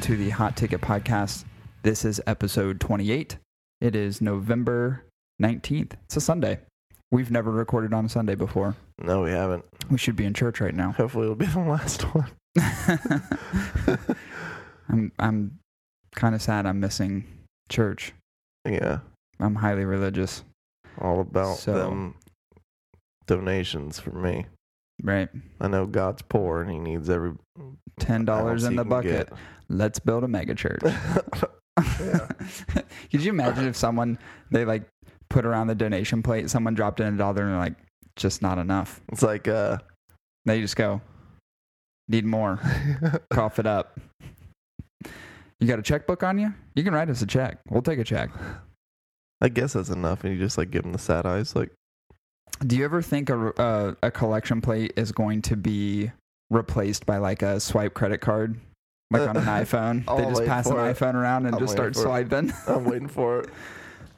welcome to the Hot Ticket Podcast. This is episode 28. It is November 19th. It's a Sunday. We've never recorded on a Sunday before. No, we haven't. We should be in church right now. Hopefully, it'll be the last one. I'm I'm kind of sad I'm missing church. Yeah, I'm highly religious, all about So- them donations for me. right? I know God's poor and He needs every $10 in the bucket. Let's build a mega church. Could you imagine if someone they like put around the donation plate, someone dropped in a dollar and they're like, just not enough. it's like, uh, They just go, need more. Cough it up. You got a checkbook on you? You can write us a check. We'll take a check. I guess that's enough. And you just like give them the sad eyes, like, Do you ever think a, a, a collection plate is going to be replaced by like a swipe credit card? Like on an iPhone? They just pass an it. iPhone around and I'm just start waiting for it. swiping? I'm waiting for it.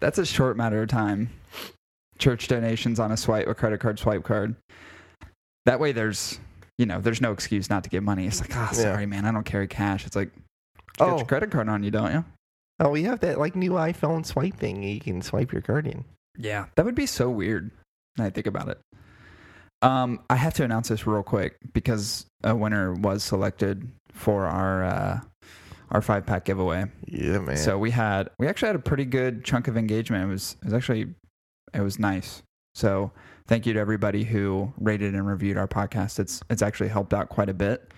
That's a short matter of time. Church donations on a swipe, a credit card swipe card. That way, there's you know, there's no excuse not to give money. It's like, ah, Yeah. sorry, man, I don't carry cash. It's like, you Oh. your credit card on you, don't you? Oh, we have that like new iPhone swipe thing. You can swipe your card in. Yeah, that would be so weird. When I think about it. Um, I have to announce this real quick because a winner was selected for our uh, our five pack giveaway. Yeah, man. So we had we actually had a pretty good chunk of engagement. It was it was actually it was nice. So thank you to everybody who rated and reviewed our podcast. It's it's actually helped out quite a bit,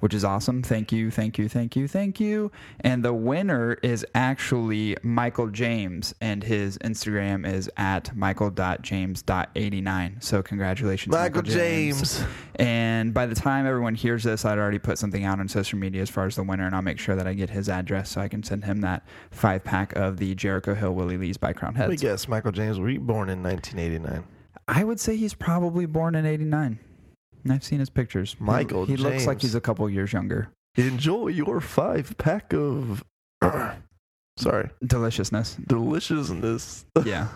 which is awesome. Thank you, thank you, thank you, thank you. And the winner is actually Michael James, and his Instagram is at michael.james.89. So congratulations, Michael James. and by the time everyone hears this, I'd already put something out on social media as far as the winner, and I'll make sure that I get his address so I can send him that five pack of the Jericho Hill Willie Lee's by Crown Let me guess, Michael James, were you born in 1989? I would say he's probably born in '89. I've seen his pictures. He- Michael he, looks like James. he's a couple years younger. Enjoy your five pack of. Sorry, Deliciousness. deliciousness. yeah.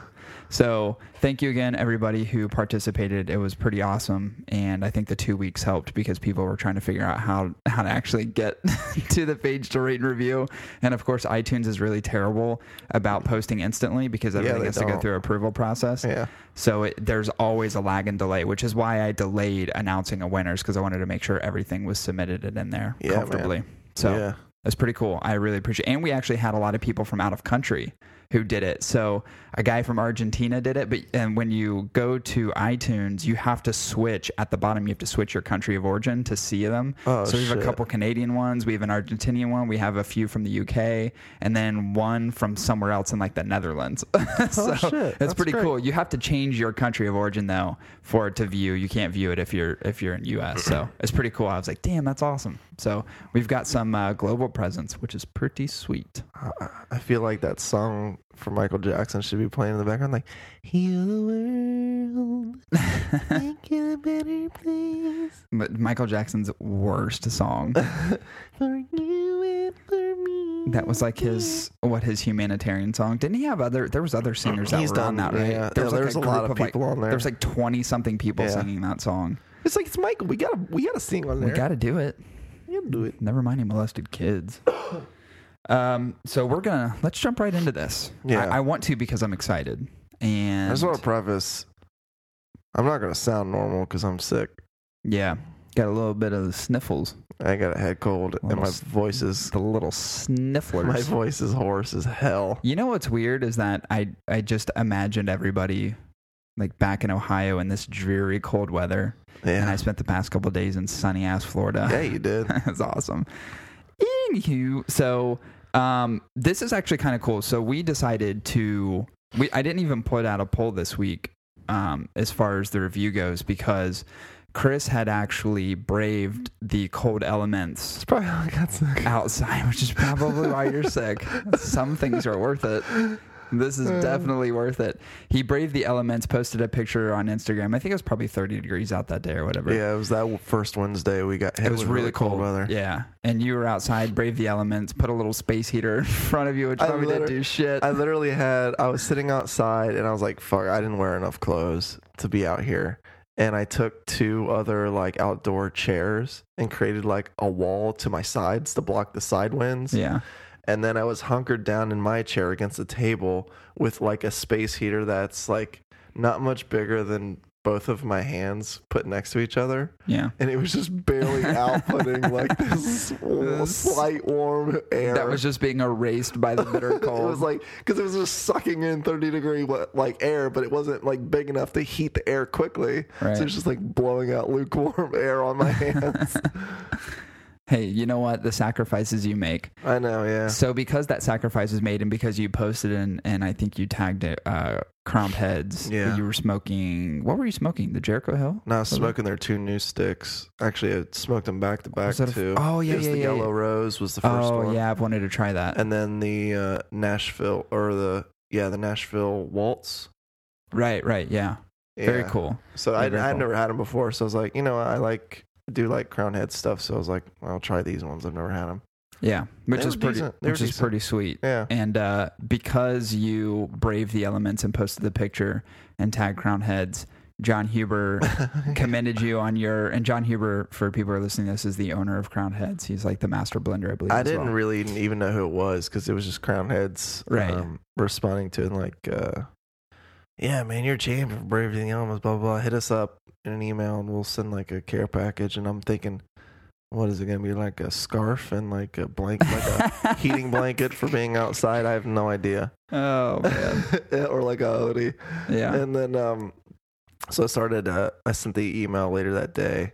So thank you again, everybody who participated. It was pretty awesome, and I think the two weeks helped because people were trying to figure out how how to actually get to the page to rate and review. And of course, iTunes is really terrible about posting instantly because Yeah, everything they has to go through approval process. Yeah. So it, there's always a lag and delay, which is why I delayed announcing a winners because I wanted to make sure everything was submitted and in there Yeah, man. comfortably. So yeah. that's pretty cool. I really appreciate it. And we actually had a lot of people from out of country who did it. So a guy from Argentina did it, but and when you go to iTunes, you have to switch at the bottom. You have to switch your country of origin to see them. Oh, so we have a couple Canadian ones, we have an Argentinian one, we have a few from the UK, and then one from somewhere else in like the Netherlands. so Oh, shit. it's pretty great. cool. You have to change your country of origin though for it to view. You can't view it if you're if you're in US. So it's pretty cool. I was like, damn, that's awesome. So we've got some uh, global presence, which is pretty sweet. I feel like that song for Michael Jackson should be playing in the background, like "Heal the world, make it a better place But Michael Jackson's worst song. for you and for me." That was like his what his humanitarian song. Didn't he have other? There was other singers that He's were on that, right? yeah. There was Yeah, like there's a group lot of like- people on there. There was like twenty something people Yeah. singing that song. It's like it's Michael. We gotta we gotta sing on there. We got to do it. We gotta do it. Never mind, he molested kids. um, so we're gonna let's jump right into this. Yeah. I, I want to because I'm excited. And I just want to preface. I'm not gonna sound normal because I'm sick. yeah, got a little bit of the sniffles, I got a head cold and my voice is the little snifflers. my voice is hoarse as hell. You know what's weird is that I I just imagined everybody like back in Ohio in this dreary cold weather, and I spent the past couple of days in sunny ass Florida. yeah, you did. That's awesome. Anywho, so um, this is actually kind of cool. So we decided to. We I didn't even put out a poll this week um, as far as the review goes because Chris had actually braved the cold elements It's probably how I got sick. outside, which is probably why you're sick. Some things are worth it. This is hmm. definitely worth it. He braved the elements, posted a picture on Instagram. I think it was probably 30 degrees out that day or whatever. Yeah, it was that first Wednesday we got hit It was with really, cold. weather. Yeah. And you were outside, braved the elements, put a little space heater in front of you, which I probably didn't liter- do shit. I literally had I was sitting outside and I was like, fuck, I didn't wear enough clothes to be out here. and I took two other like outdoor chairs and created like a wall to my sides to block the side winds. Yeah. And then I was hunkered down in my chair against the table with like a space heater that's like not much bigger than both of my hands put next to each other. Yeah. And it was just barely outputting like this slight warm air. That was just being erased by the bitter cold. it was like because it was just sucking in 30 degree like air, but it wasn't like big enough to heat the air quickly. Right. So it was just like blowing out lukewarm air on my hands. Hey, you know what? The sacrifices you make. I know, yeah. So because that sacrifice was made, and because you posted and and I think you tagged it, uh, Crowned Heads. Yeah. You were smoking. What were you smoking? The Jericho Hill. No, I was it? smoking their two new sticks. Actually, I smoked them back to back a f- too. oh, yeah, yeah, the yeah, Yellow yeah. Rose was the first oh one. yeah, I've wanted to try that. And then the uh, Nashville or the yeah the Nashville Waltz. right, right, yeah. Very cool. So Yeah, I very I'd never had them before, so I was like, you know, I like do like crown head stuff, so I was like, I'll try these ones. I've never had them. Yeah, which They is pretty. Which is decent. pretty sweet. Yeah. And uh, because you braved the elements and posted the picture and tagged Crown Heads, Jon Huber commended you on your. And Jon Huber, for people who are listening, to this is the owner of Crown Heads. He's like the master blender, I believe. I didn't well. really even know who it was because it was just crown heads Right. um, responding to and like, uh, yeah, man, you're a champion for Brave the Elements, blah, blah, blah. Hit us up in an email and we'll send like a care package. And I'm thinking, what is it going to be like a scarf and like a blanket, like a heating blanket for being outside? I have no idea. oh man, or like a hoodie. yeah. And then, um, so I started, uh, I sent the email later that day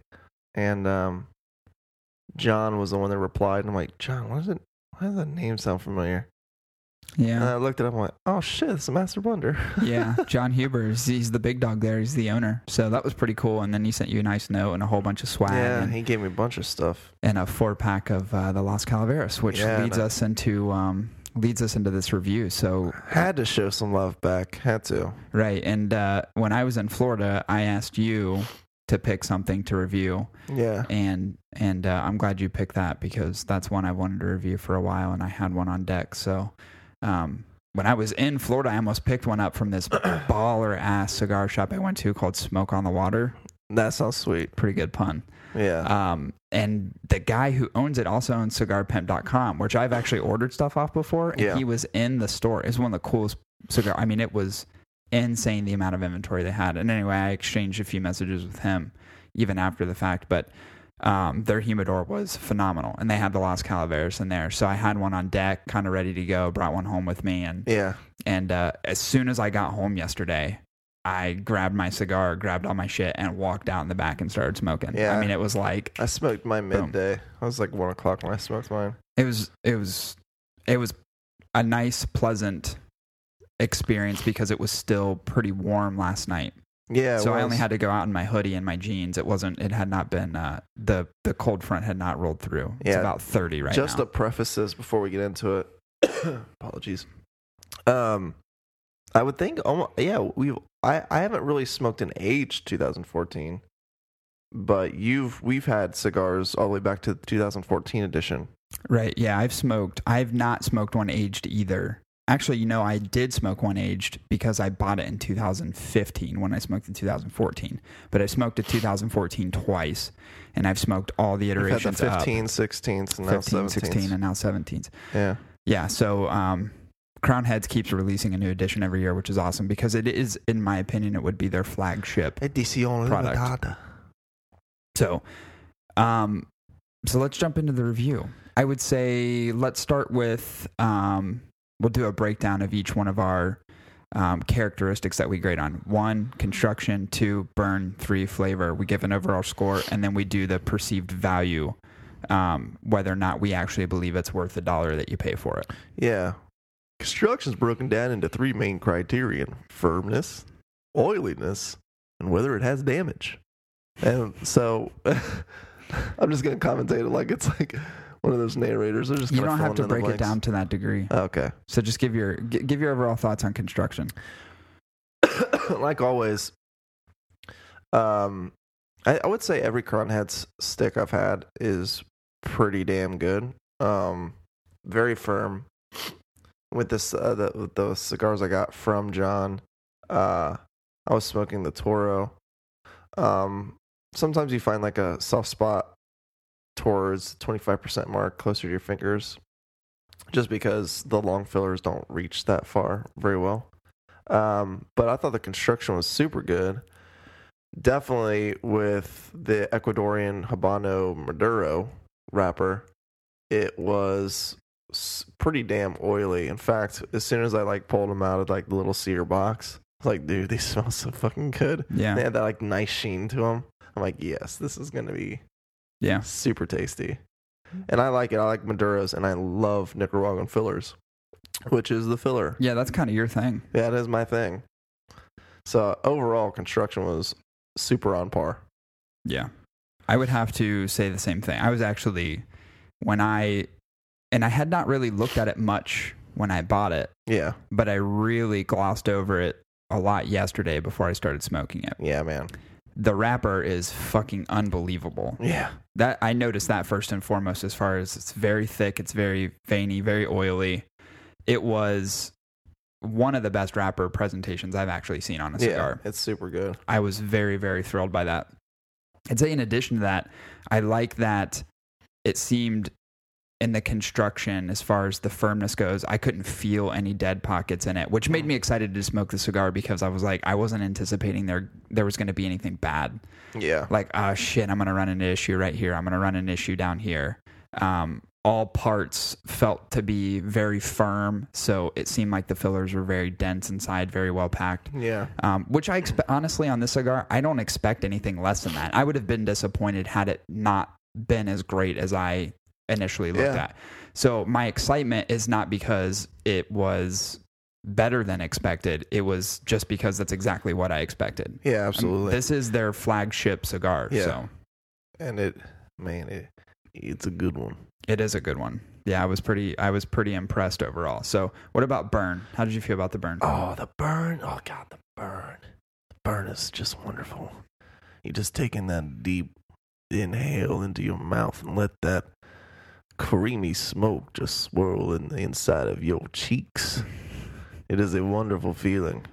and, um, Jon was the one that replied. And I'm like, Jon, what is it? Why does that name sound familiar? And Yeah. I looked it up. I'm like, oh shit, it's a Master Blender. yeah. Jon Huber, he's, the big dog there. He's the owner. So that was pretty cool. And then he sent you a nice note and a whole bunch of swag yeah, and, he gave me a bunch of stuff. and a four pack of uh, the Las Calaveras, which Yeah, leads and us into um, leads us into this review. So Had to show some love back. Had to. Right. And uh, when I was in Florida, I asked you to pick something to review, Yeah. and and uh, I'm glad you picked that because that's one I wanted to review for a while, and I had one on deck. So um, when I was in Florida, I almost picked one up from this baller ass cigar shop I went to called Smoke on the Water. That sounds sweet. Pretty good pun. Yeah. Um, and the guy who owns it also owns cigarpimp.com, which I've actually ordered stuff off before. And Yeah. he was in the store. It's one of the coolest cigar. I mean, it was insane the amount of inventory they had. And anyway, I exchanged a few messages with him even after the fact. But um, their humidor was phenomenal. And they had the Las Calaveras in there. So I had one on deck, kind of ready to go, brought one home with me. And, yeah. and uh, as soon as I got home yesterday, I grabbed my cigar, grabbed all my shit, and walked out in the back and started smoking. Yeah. I mean, it was like I smoked mine Boom. midday. I was like one o'clock when I smoked mine. it was it was it was a nice pleasant experience because it was still pretty warm last night Yeah. so i only had to go out in my hoodie and my jeans it wasn't it had not been uh the the cold front had not rolled through it's Yeah. about 30 right just now to preface this before we get into it apologies um i would think almost, yeah we've. I, I haven't really smoked an aged 2014 but you've we've had cigars all the way back to the 2014 edition right yeah i've smoked i've not smoked one aged either actually you know i did smoke one aged because i bought it in 2015 when i smoked in 2014 but i smoked a 2014 twice and i've smoked all the We've had iterations the up. 15 16s and now 17s 16, and now 17s. yeah Yeah, so um, Crown Heads keeps releasing a new edition every year, which is awesome because it is, in my opinion, it would be their flagship. edición Product. limitada. So, um, so let's jump into the review. I would say let's start with um, we'll do a breakdown of each one of our um, characteristics that we grade on. One, construction. Two, burn. Three, flavor. We give an overall score, and then we do the perceived value, um, whether or not we actually believe it's worth the dollar that you pay for it. Yeah. Construction's broken down into three main criterion firmness, oiliness, and whether it has damage. And so I'm just going to commentate it like it's like one of those narrators. They're just You don't have to break it down to that degree. Okay. So just give your gi- give your overall thoughts on construction. like always, um, I, I would say every Crown Heads stick I've had is pretty damn good. Um, very firm. With this, uh, the with those cigars I got from Jon, uh, I was smoking the Toro. Um, sometimes you find like a soft spot towards 25% mark closer to your fingers just because the long fillers don't reach that far very well. Um, but I thought the construction was super good. Definitely with the Ecuadorian Habano Maduro wrapper, it was pretty damn oily. In fact, as soon as I like pulled them out of like the little cedar box, I was like, dude, these smell so fucking good. Yeah. They had that like nice sheen to them. I'm like, yes, this is gonna be Yeah. super tasty. And I like it. I like Maduros, and I love Nicaraguan fillers, which is the filler. Yeah, that's kind of your thing. Yeah, it is my thing. So overall, construction was super on par. Yeah. I would have to say the same thing. I was actually, when I, and I had not really looked at it much when I bought it, Yeah, but I really glossed over it a lot yesterday before I started smoking it. yeah, man. The wrapper is fucking unbelievable. Yeah, That I noticed that first and foremost as far as it's very thick, it's very veiny, very oily. It was one of the best wrapper presentations I've actually seen on a yeah, cigar. it's super good. I was very, very thrilled by that. I'd say, in addition to that, I like that it seemed in the construction, as far as the firmness goes, I couldn't feel any dead pockets in it, which made me excited to smoke the cigar because I was like, I wasn't anticipating there there was going to be anything bad. Yeah, Like, ah, shit, I'm going to run an issue right here. I'm going to run an issue down here. Um, all parts felt to be very firm, so it seemed like the fillers were very dense inside, very well packed yeah, um, which I expect honestly on this cigar. I don't expect anything less than that. I would have been disappointed had it not been as great as I initially looked Yeah. at. So my excitement is not because it was better than expected. It was just because that's exactly what I expected. yeah, I mean, absolutely. this is their flagship cigar, Yeah. so and it, man, it, it's a good one. it is a good one. Yeah, I was pretty I was pretty impressed overall. So, what about burn? How did you feel about the burn? Oh, the burn! Oh God, the burn! The burn is just wonderful. You just taking that deep inhale into your mouth and let that creamy smoke just swirl in the inside of your cheeks. It is a wonderful feeling,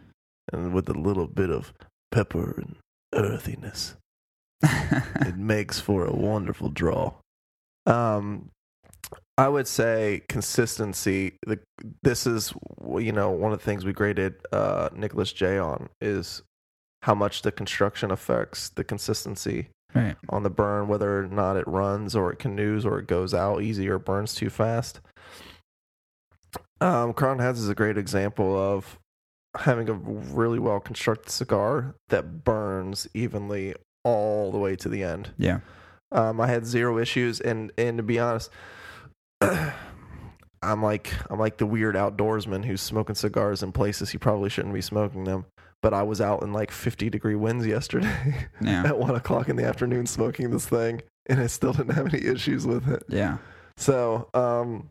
and with a little bit of pepper and earthiness, it makes for a wonderful draw. Um, I would say consistency. The this is you know one of the things we graded uh, Nicholas J on is how much the construction affects the consistency right. on the burn, whether or not it runs or it canoes or it goes out easy or burns too fast. Um, Crown Heads is a great example of having a really well constructed cigar that burns evenly all the way to the end. Yeah. Um, I had zero issues, and and to be honest, I'm like I'm like the weird outdoorsman who's smoking cigars in places he probably shouldn't be smoking them. But I was out in like 50 degree winds yesterday Yeah. at one o'clock in the afternoon smoking this thing, and I still didn't have any issues with it. Yeah. So, um,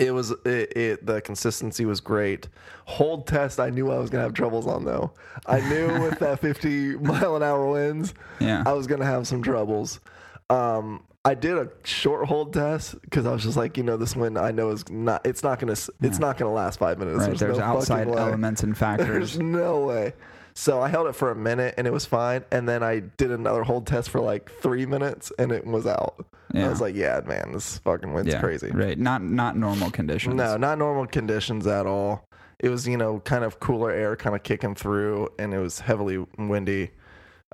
it was it, it the consistency was great. Hold test, I knew I was gonna have troubles on though. I knew with that 50 mile an hour winds, Yeah. I was gonna have some troubles. Um, I did a short hold test because I was just like, you know, this wind I know is not. It's not gonna. It's Yeah. not gonna last five minutes. Right. There's, no outside elements and factors. There's no way. So I held it for a minute and it was fine, and then I did another hold test for like three minutes and it was out. Yeah. I was like, yeah, man, this fucking wind's yeah. crazy. Right. Not not normal conditions. No, not normal conditions at all. It was, you know, kind of cooler air kind of kicking through, and it was heavily windy.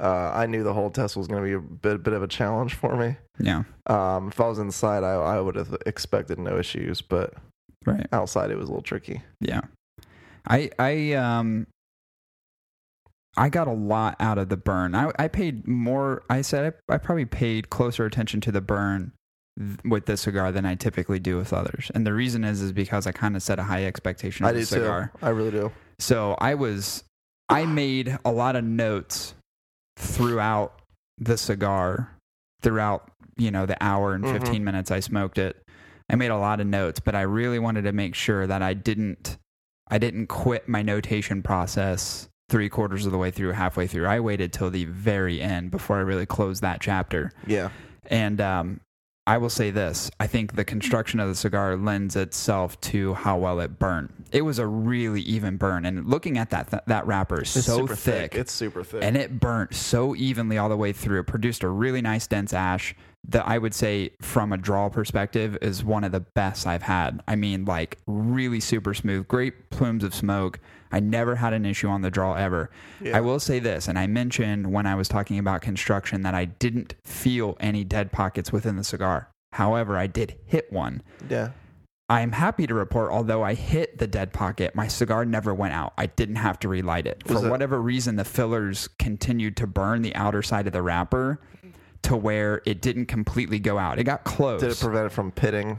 Uh, I knew the whole test was going to be a bit, bit of a challenge for me. Yeah. Um, if I was inside, I, I would have expected no issues, but Right. outside it was a little tricky. Yeah. I I um I got a lot out of the burn. I I paid more I said I, I probably paid closer attention to the burn th- with this cigar than I typically do with others. And the reason is is because I kind of set a high expectation I of do the cigar. too. I really do. So I was I made a lot of notes throughout the cigar, throughout, you know, the hour and Mhm. 15 minutes I smoked it. I made a lot of notes, but I really wanted to make sure that I didn't I didn't quit my notation process three quarters of the way through, halfway through. I waited till the very end before I really closed that chapter. Yeah. And um I will say this: I think the construction of the cigar lends itself to how well it burned. It was a really even burn, and looking at that th- that wrapper is It's so super thick, It's super thick. and it burnt so evenly all the way through. It produced a really nice dense ash that I would say, from a draw perspective, is one of the best I've had. I mean, like really super smooth, great plumes of smoke. I never had an issue on the draw ever. Yeah. I will say this, and I mentioned when I was talking about construction that I didn't feel any dead pockets within the cigar. However, I did hit one. yeah. I'm happy to report, although I hit the dead pocket, my cigar never went out. I didn't have to relight it. Was For it- whatever reason, the fillers continued to burn the outer side of the wrapper to where it didn't completely go out. It got close. Did it prevent it from pitting?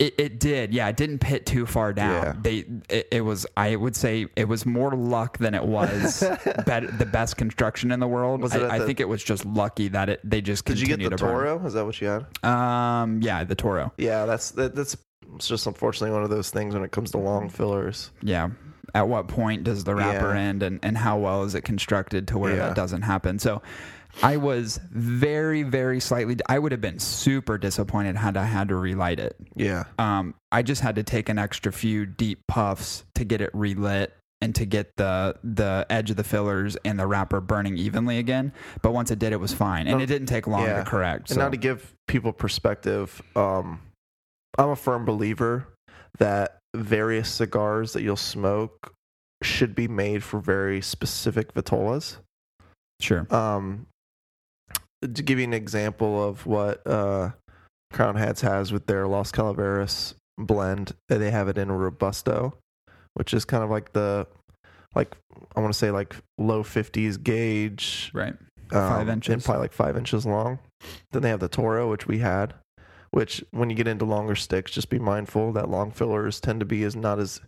It, it did, yeah. It didn't pit too far down. Yeah. They, it, it was. I would say it was more luck than it was bet, the best construction in the world. Was it I, I the- think it was just lucky that it they just Did you get the to burn. Toro? Is that what you had? Um, yeah, the Toro. Yeah, that's that, that's it's just unfortunately one of those things when it comes to long fillers. Yeah. At what point does the wrapper Yeah. end, and and how well is it constructed to where Yeah. that doesn't happen? So. I was very, very slightly. I would have been super disappointed had I had to relight it. Yeah. um, I just had to take an extra few deep puffs to get it relit and to get the the edge of the fillers and the wrapper burning evenly again. But once it did, it was fine, and No, it didn't take long yeah. to correct. And So. now to give people perspective, um, I'm a firm believer that various cigars that you'll smoke should be made for very specific vitolas. sure, Um, to give you an example of what uh, Crowned Heads has with their Los Calaveras blend, uh, they have it in a Robusto, which is kind of like the like I want to say like low 50s gauge, right, um, inches, and probably like five inches long. Then they have the Toro, which we had, which when you get into longer sticks, just be mindful that long fillers tend to be as not as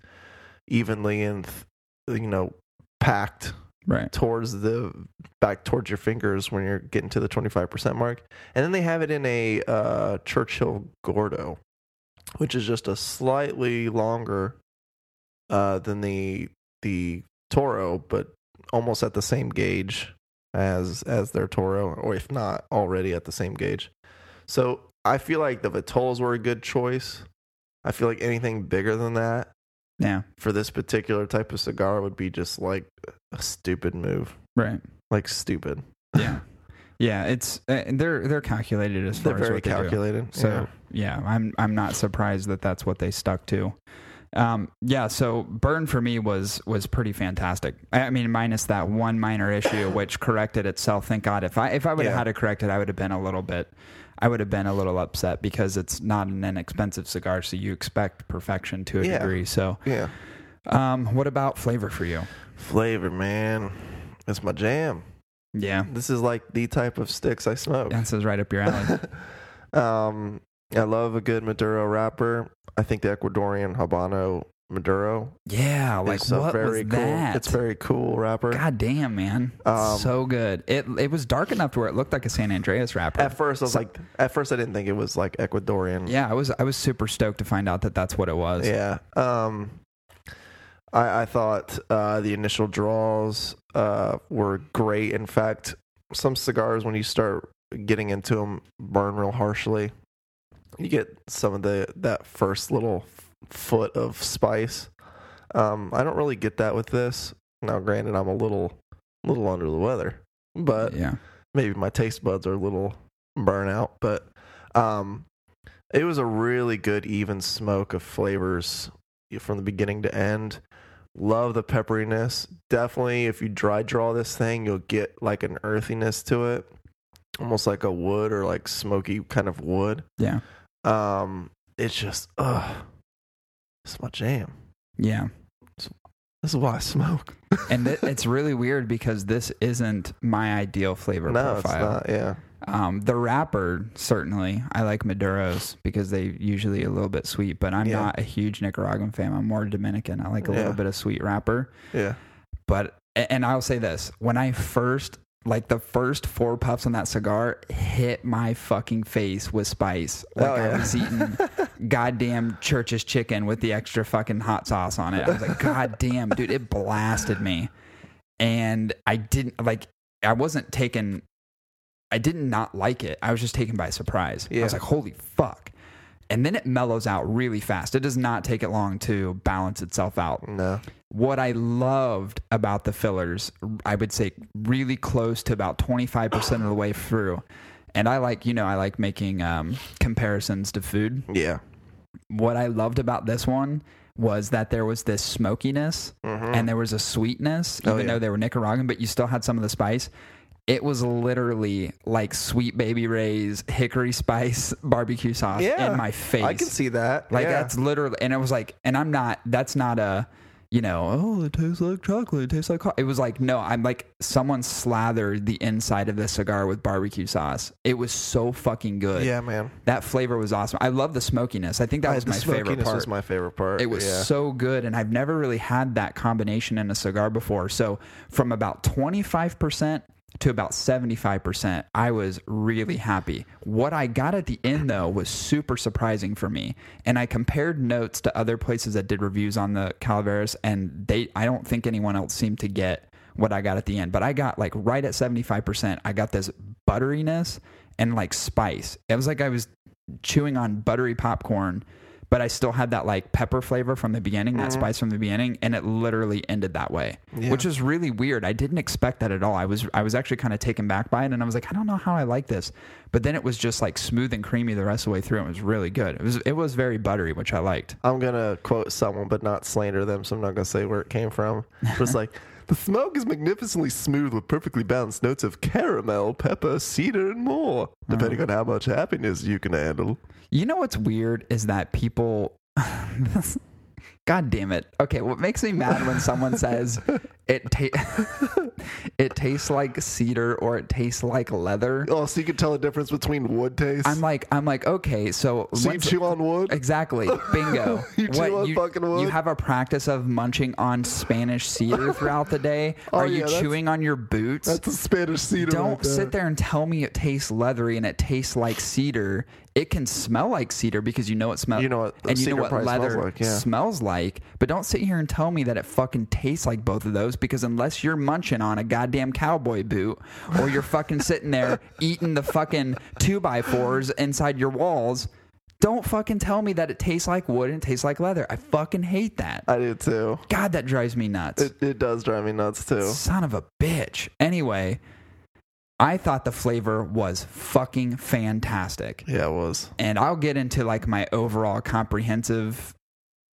evenly and you know packed right, towards the back towards your fingers when you're getting to the 25% mark. And then they have it in a uh, Churchill Gordo, which is just a slightly longer uh, than the the Toro, but almost at the same gauge as as their Toro, or if not already at the same gauge. So I feel like the Vitolas were a good choice. I feel like anything bigger than that yeah, for this particular type of cigar would be just like a stupid move. right, Like stupid. yeah, yeah. It's uh, they're they're calculated as far They're as very what they do. calculated. So yeah. I'm I'm not surprised that that's what they stuck to. Um, yeah, so burn for me was was pretty fantastic. I I mean, minus that one minor issue, which corrected itself. Thank God. If I if I would have Yeah. had it corrected, I would have been a little bit. I would have been a little upset because it's not an inexpensive cigar, so you expect perfection to a Yeah. degree. So, yeah. um, what about flavor for you? Flavor, man. It's my jam. Yeah, This is like the type of sticks I smoke. this is right up your alley. um, I love a good Maduro wrapper. I think the Ecuadorian Habano Maduro Yeah, like a what very was cool. that? It's very cool wrapper. God damn, man, Um, so good. It it was dark enough to where it looked like a San Andrés wrapper. At first, I was like, at first, I didn't think it was like Ecuadorian. Yeah, I was I was super stoked to find out that that's what it was. Yeah. Um, I, I thought uh, the initial draws uh, were great. In fact, some cigars, when you start getting into them, burn real harshly. You get some of the that first little foot of spice. Um, I don't really get that with this. Now, granted, I'm a little little under the weather, but yeah, maybe my taste buds are a little burnout, but um, it was a really good even smoke of flavors from the beginning to end. Love the pepperiness. Definitely, if you dry draw this thing, you'll get like an earthiness to it, almost like a wood or like smoky kind of wood. yeah, Um, it's just, ugh, it's my jam. yeah. This is why I smoke. And it, it's really weird because this isn't my ideal flavor no, profile. it's not. Yeah, Um, the wrapper certainly I like Maduros because they usually a little bit sweet, but I'm Yeah. not a huge Nicaraguan fan. I'm more Dominican. I like a Yeah. little bit of sweet wrapper. yeah, But and I'll say this: when I first like the first four puffs on that cigar hit my fucking face with spice, oh, like Oh, I was eating goddamn church's chicken with the extra fucking hot sauce on it. I was like, God damn, dude, it blasted me, and I didn't like. I wasn't taken I did not not like it. I was just taken by surprise. I was like, holy fuck. And then it mellows out really fast. It does not take it long to balance itself out. No. What I loved about the fillers, I would say really close to about 25% of the way through. And I like, you know, I like making um, comparisons to food. Yeah. What I loved about this one was that there was this smokiness and there was a sweetness, even Mm-hmm. Oh, yeah. though they were Nicaraguan, but you still had some of the spice. It was literally like sweet baby Ray's hickory spice barbecue sauce Yeah. in my face. I can see that. Like yeah. that's literally, and it was like, and I'm not. That's not a, you know, oh, it tastes like chocolate. It tastes like. Co-. It was like, no, I'm like, someone slathered the inside of the cigar with barbecue sauce. It was so fucking good. Yeah, man. that flavor was awesome. I love the smokiness. I think that I- was my favorite part. was my favorite part. It was yeah. so good, and I've never really had that combination in a cigar before. So from about 25% to about 75%, I was really happy. What I got at the end, though, was super surprising for me. And I compared notes to other places that did reviews on the Calaveras, and they I don't think anyone else seemed to get what I got at the end. But I got like right at 75%, I got this butteriness and like spice. It was like I was chewing on buttery popcorn, but I still had that like pepper flavor from the beginning, that mm-hmm. spice from the beginning, and it literally ended that way, Yeah. which was really weird. I didn't expect that at all. I was I was actually kind of taken back by it, and I was like, I don't know how I like this, but then it was just like smooth and creamy the rest of the way through. It was really good. It was it was very buttery, which I liked. I'm gonna quote someone, but not slander them, so I'm not gonna say where it came from. It's like the smoke is magnificently smooth with perfectly balanced notes of caramel, pepper, cedar, and more, depending on how much happiness you can handle. You know what's weird is that people. God damn it. Okay, what makes me mad when someone says it ta- it tastes like cedar or it tastes like leather. Oh, so you can tell the difference between wood taste. I'm like I'm like okay, so so you once- chew on wood. Exactly. Bingo. You chew on you, fucking wood? you have a practice of munching on Spanish cedar throughout the day? Oh, Are yeah, you that's- chewing on your boots? That's a Spanish cedar. Don't there. sit there and tell me it tastes leathery and it tastes like cedar. It can smell like cedar because you know it smells. You know what and you know what probably smells leather like, yeah. smells like. But don't sit here and tell me that it fucking tastes like both of those because unless you're munching on a goddamn cowboy boot or you're fucking sitting there eating the fucking two by fours inside your walls, don't fucking tell me that it tastes like wood and it tastes like leather. I fucking hate that. I do too. God, that drives me nuts. It, it does drive me nuts too. Son of a bitch. Anyway, I thought the flavor was fucking fantastic. Yeah, it was. And I'll get into like my overall comprehensive,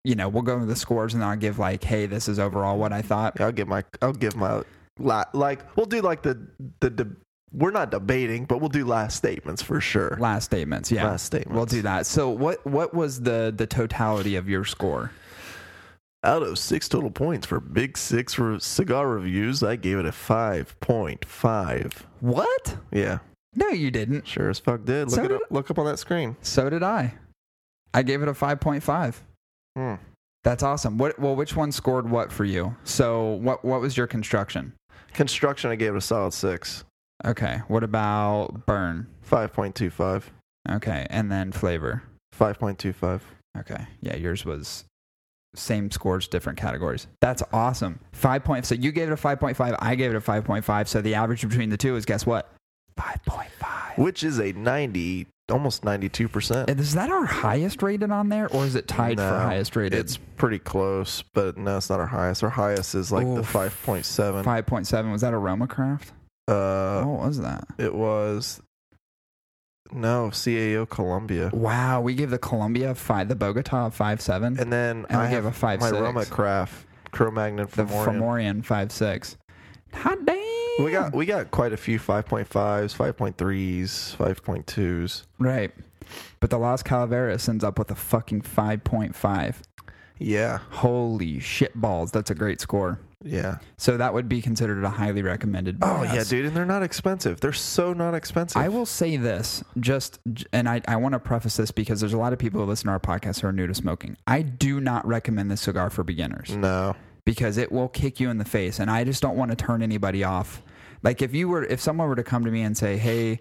you know, we'll go over the scores and then I'll give like, hey, this is overall what I thought. I'll give my. I'll give my. Like we'll do like the the. the we're not debating, but we'll do last statements for sure. Last statements, yeah. Last statements. We'll do that. So what what was the the totality of your score? Out of six total points for Big Six re- cigar reviews, I gave it a five point five. What? Yeah, No, you didn't. sure as fuck did. Look So it did up. Look up on that screen. So did I. I gave it a 5.5. Hmm. That's awesome. What well which one scored what for you? So what what was your construction? Construction, I gave it a solid six. Okay. What about burn? Five point two five. Okay. And then flavor. Five point two five. Okay. Yeah, yours was same scores, different categories. That's awesome. Five point. So you gave it a five point five. I gave it a five point five. So the average between the two is guess what? Five point five. Which is a ninety, almost ninety two percent. Is that our highest rated on there, or is it tied for highest rated? It's pretty close, but no, it's not our highest. Our highest is like the five point seven. five point seven. Was that a Roma Craft? Uh, what was that? it was no CAO Colombia, Wow, we gave the Colombia five, the Bogota five seven, and then and I gave have a five my six. Roma Craft Cro-Magnon the Fomorian. Fomorian five six. Hot damn. We got we got quite a few 5.5s, 5.3s, 5.2s. right, but the Las Calaveras ends up with a fucking five point five. Yeah, Holy shit balls! That's a great score. yeah. So that would be considered a highly recommended. Oh yeah, dude, and they're not expensive. They're so not expensive. I will say this, just, and I, I want to preface this because there's a lot of people who listen to our podcast who are new to smoking. I do not recommend this cigar for beginners. no. Because it will kick you in the face and I just don't want to turn anybody off. Like if you were if someone were to come to me and say, "Hey,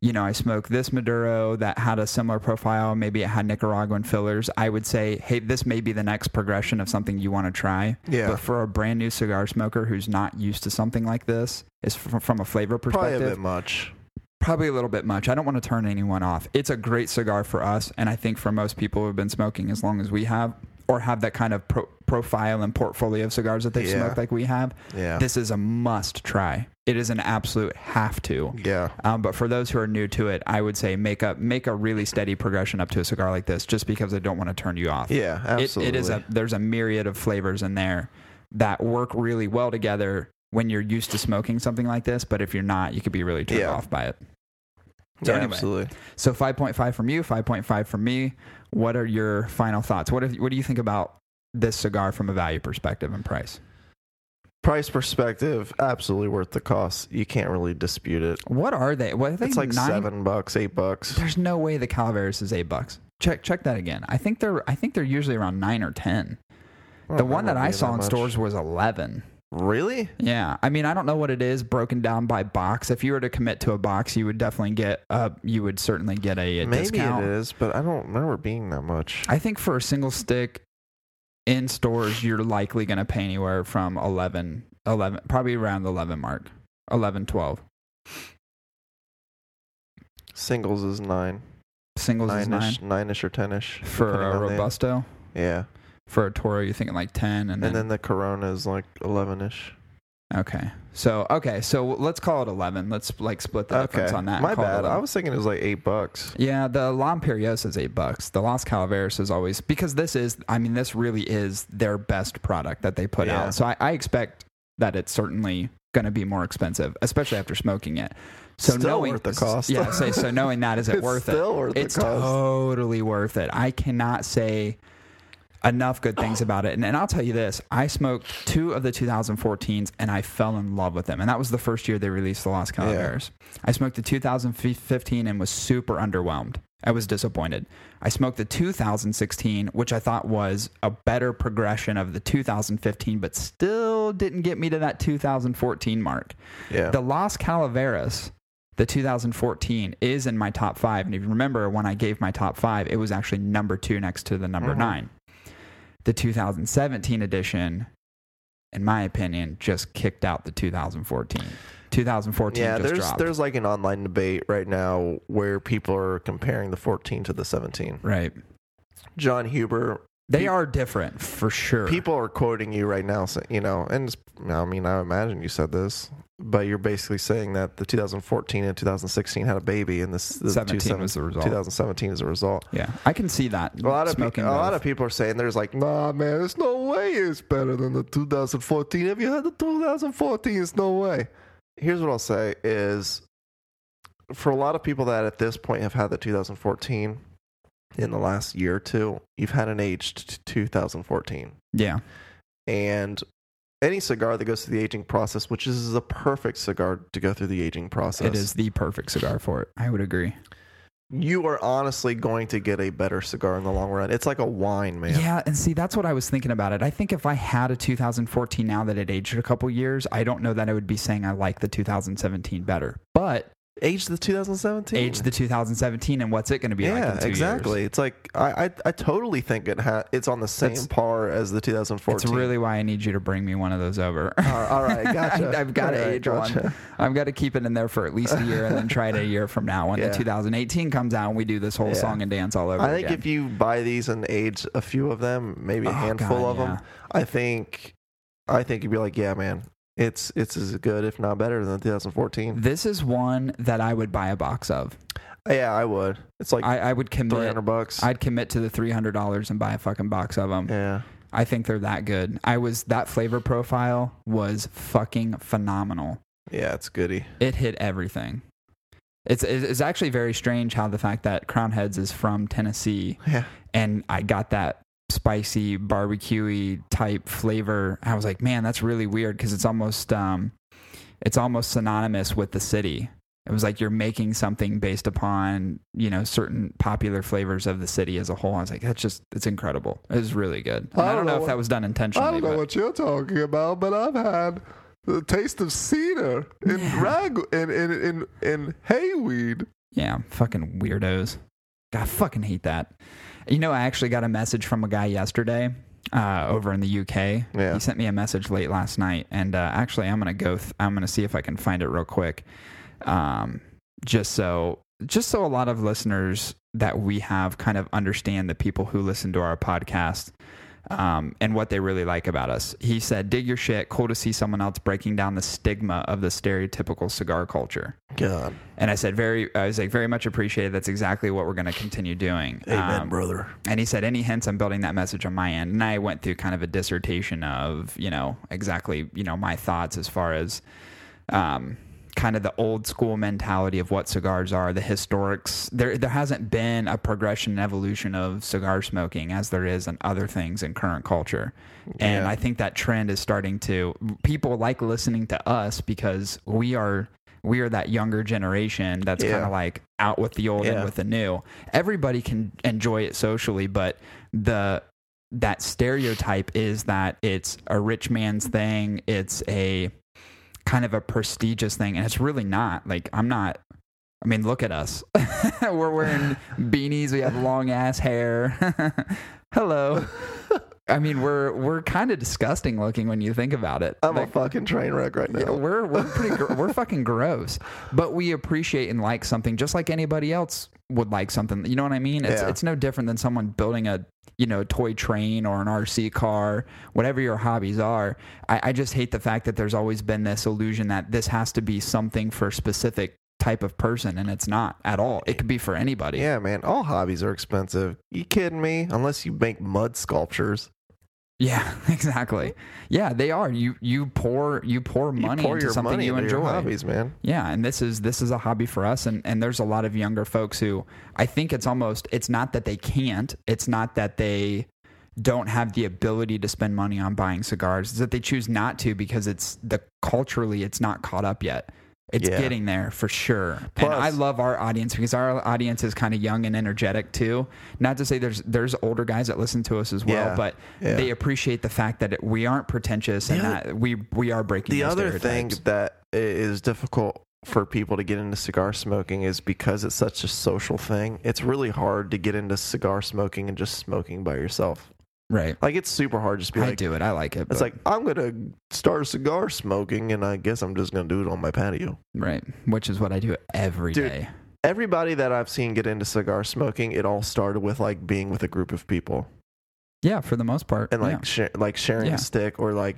you know, I smoked this Maduro that had a similar profile, maybe it had Nicaraguan fillers," I would say, "Hey, this may be the next progression of something you want to try." Yeah. But for a brand new cigar smoker who's not used to something like this, is from, from a flavor Probably a perspective, bit much. Probably a little bit much. I don't want to turn anyone off. It's a great cigar for us, and I think for most people who've been smoking as long as we have, or have that kind of pro- profile and portfolio of cigars that they've Yeah. smoked like we have, Yeah. this is a must try. It is an absolute have to. yeah. Um, but for those who are new to it, I would say make a make a really steady progression up to a cigar like this, just because I don't want to turn you off. Yeah. It- Absolutely. it is a there's a myriad of flavors in there that work really well together when you're used to smoking something like this. But if you're not, you could be really turned Yeah. off by it. So yeah, anyway. absolutely. So 5.5 from you, 5.5 from me. What are your final thoughts? What if, what do you think about this cigar from a value perspective and price? Price perspective, absolutely worth the cost. You can't really dispute it. What are they? What are they? It's like nine? seven bucks, eight bucks. There's no way the Calaveras is eight bucks. Check check that again. I think they're I think they're usually around nine or ten. I The one that I being saw in much. stores was eleven. Really? Yeah, I mean I don't know what it is broken down by box. If you were to commit to a box, you would definitely get uh you would certainly get a, a Maybe discount. it is, but I don't remember being that much. I think for a single stick in stores, you're likely going to pay anywhere from 11, 11, probably around the 11 mark, 11, 12. Singles is nine, Singles is nine. nine-ish, nine-ish or ten-ish For a Robusto, Yeah, for a Toro, you're thinking like 10. And and then, then the Corona is like eleven-ish. okay. So, okay. So let's call it 11. Let's like split the Okay, difference on that. and my call it bad. 11. I was thinking it was like eight bucks. Yeah, the La Imperiosa is eight bucks. The Las Calaveras is always because this is. I mean, this really is their best product that they put Yeah. out. So I, I expect that it's certainly going to be more expensive, especially after smoking it. So Still knowing worth the cost. yeah. Say so knowing that is it It's worth it? still worth the it's cost. totally worth it. I cannot say enough good things about it. And, and I'll tell you this: I smoked two of the 2014s, and I fell in love with them. And that was the first year they released the Las Calaveras. I smoked the 2015 and was super underwhelmed. I was disappointed. I smoked the 2016, which I thought was a better progression of the 2015, but still didn't get me to that 2014 mark. Yeah, The Las Calaveras, the 2014, is in my top five. And if you remember, when I gave my top five, it was actually number two next to the number Mhm. nine. The 2017 edition, in my opinion, just kicked out the 2014. 2014 yeah. There's dropped. there's like an online debate right now where people are comparing the 14 to the 17. right. Jon Huber, They are different for sure. people are quoting you right now, say- you know, and it's, I mean, I imagine you said this, but you're basically saying that the 2014 and 2016 had a baby, and this the 17 was the result. 2017 is a result. Yeah, I can see that. A lot of pe- a lot of people are saying there's like, nah, man, there's no way it's better than the 2014. Have you had the 2014, it's no way. Here's what I'll say is, for a lot of people that at this point have had the 2014 in the last year or two, you've had an aged 2014, yeah, and any cigar that goes through the aging process, which is a perfect cigar to go through the aging process, it is the perfect cigar for it. I would agree. You are honestly going to get a better cigar in the long run. It's like a wine, man. Yeah, and see, that's what I was thinking about it. I think if I had a 2014 now that it aged a couple years, I don't know that I would be saying I like the 2017 better. But Age the 2017. age the 2017, and what's it going to be like yeah, two exactly. years? It's like I, I I totally think it ha- it's on the same That's- par as the 2014. It's really why I need you to bring me one of those over. Uh, all right, gotcha. I, have got to right, age one. I've got to keep it in there for at least a year and then try it a year from now. When Yeah. the 2018 comes out and we do this whole Yeah. song and dance all over I think again. if you buy these and age a few of them, maybe a Oh, handful God, of yeah. them, I think I think you'd be like, yeah, man, it's it's as good if not better than 2014. This is one that I would buy a box of. Yeah, I would. It's like I, I would commit. 300 bucks. I'd commit to the three hundred dollars and buy a fucking box of them. yeah. I think they're that good. I was that flavor profile was fucking phenomenal. Yeah, it's goody. It hit everything. It's it's actually very strange how the fact that Crown Heads is from Tennessee Yeah. and I got that spicy barbecuey type flavor. I was like, man, that's really weird because it's almost um, it's almost synonymous with the city. It was like you're making something based upon you know certain popular flavors of the city as a whole. I was like, that's just it's incredible. It was really good. And I, don't know, if what- that was done intentionally. I don't know but what you're talking about, but I've had the taste of cedar in Yeah. rag in in in, in hayweed. Yeah, fucking weirdos. God, I fucking hate that. You know, I actually got a message from a guy yesterday uh, over in the UK. Yeah. He sent me a message late last night, and uh, actually, I'm gonna go. Th- I'm gonna see if I can find it real quick. Um, just so just so a lot of listeners that we have kind of understand the people who listen to our podcast um, and what they really like about us. He said, "Dig your shit. Cool to see someone else breaking down the stigma of the stereotypical cigar culture." God. And I said, "Very." I was like, "Very much appreciated. That's exactly what we're going to continue doing." Amen, Um, brother. and he said, "Any hints? I'm building that message on my end." And I went through kind of a dissertation of, you know, exactly, you know, my thoughts as far as, um, kind of the old school mentality of what cigars are, the historics. There, there hasn't been a progression and evolution of cigar smoking as there is in other things in current culture. And Yeah. I think that trend is starting to. People like listening to us because we are. We are that younger generation that's Yeah. kind of like out with the old Yeah. and with the new. Everybody can enjoy it socially, but the that stereotype is that it's a rich man's thing. It's a kind of a prestigious thing, and it's really not. Like I'm not. I mean, look at us. We're wearing beanies. We have long ass hair. Hello. I mean, we're we're kind of disgusting looking when you think about it. I'm Like, a fucking train wreck right yeah, now. we're we're pretty gr- we're fucking gross, but we appreciate and like something just like anybody else would like something. You know what I mean? It's Yeah. it's no different than someone building a you know toy train or an RC car, whatever your hobbies are. I, I just hate the fact that there's always been this illusion that this has to be something for a specific type of person, and it's not at all. It could be for anybody. Yeah, man. All hobbies are expensive. You kidding me? Unless you make mud sculptures. Yeah, exactly. Yeah, they are. You you pour you pour You money pour into something money you into enjoy. hobbies, man. Yeah, and this is this is a hobby for us and and there's a lot of younger folks who I think it's almost it's not that they can't, it's not that they don't have the ability to spend money on buying cigars, it's that they choose not to because it's the culturally it's not caught up yet. It's Yeah. getting there for sure. and I love our audience because our audience is kind of young and energetic too. Not to say there's there's older guys that listen to us as well, Yeah. but Yeah. they appreciate the fact that it, we aren't pretentious and The that we we are breaking The other thing that i- difficult for people to get into cigar smoking is because it's such a social thing. It's really hard to get into cigar smoking and just smoking by yourself. Right. Like it's super hard. Just be I like, do it. I like it. it's but- like I'm gonna start cigar smoking, and I guess I'm just gonna do it on my patio. Right, which is what I do every Dude, day. Everybody that I've seen get into cigar smoking, it all started with like being with a group of people Yeah, for the most part. and like yeah. like sharing Yeah. a stick or like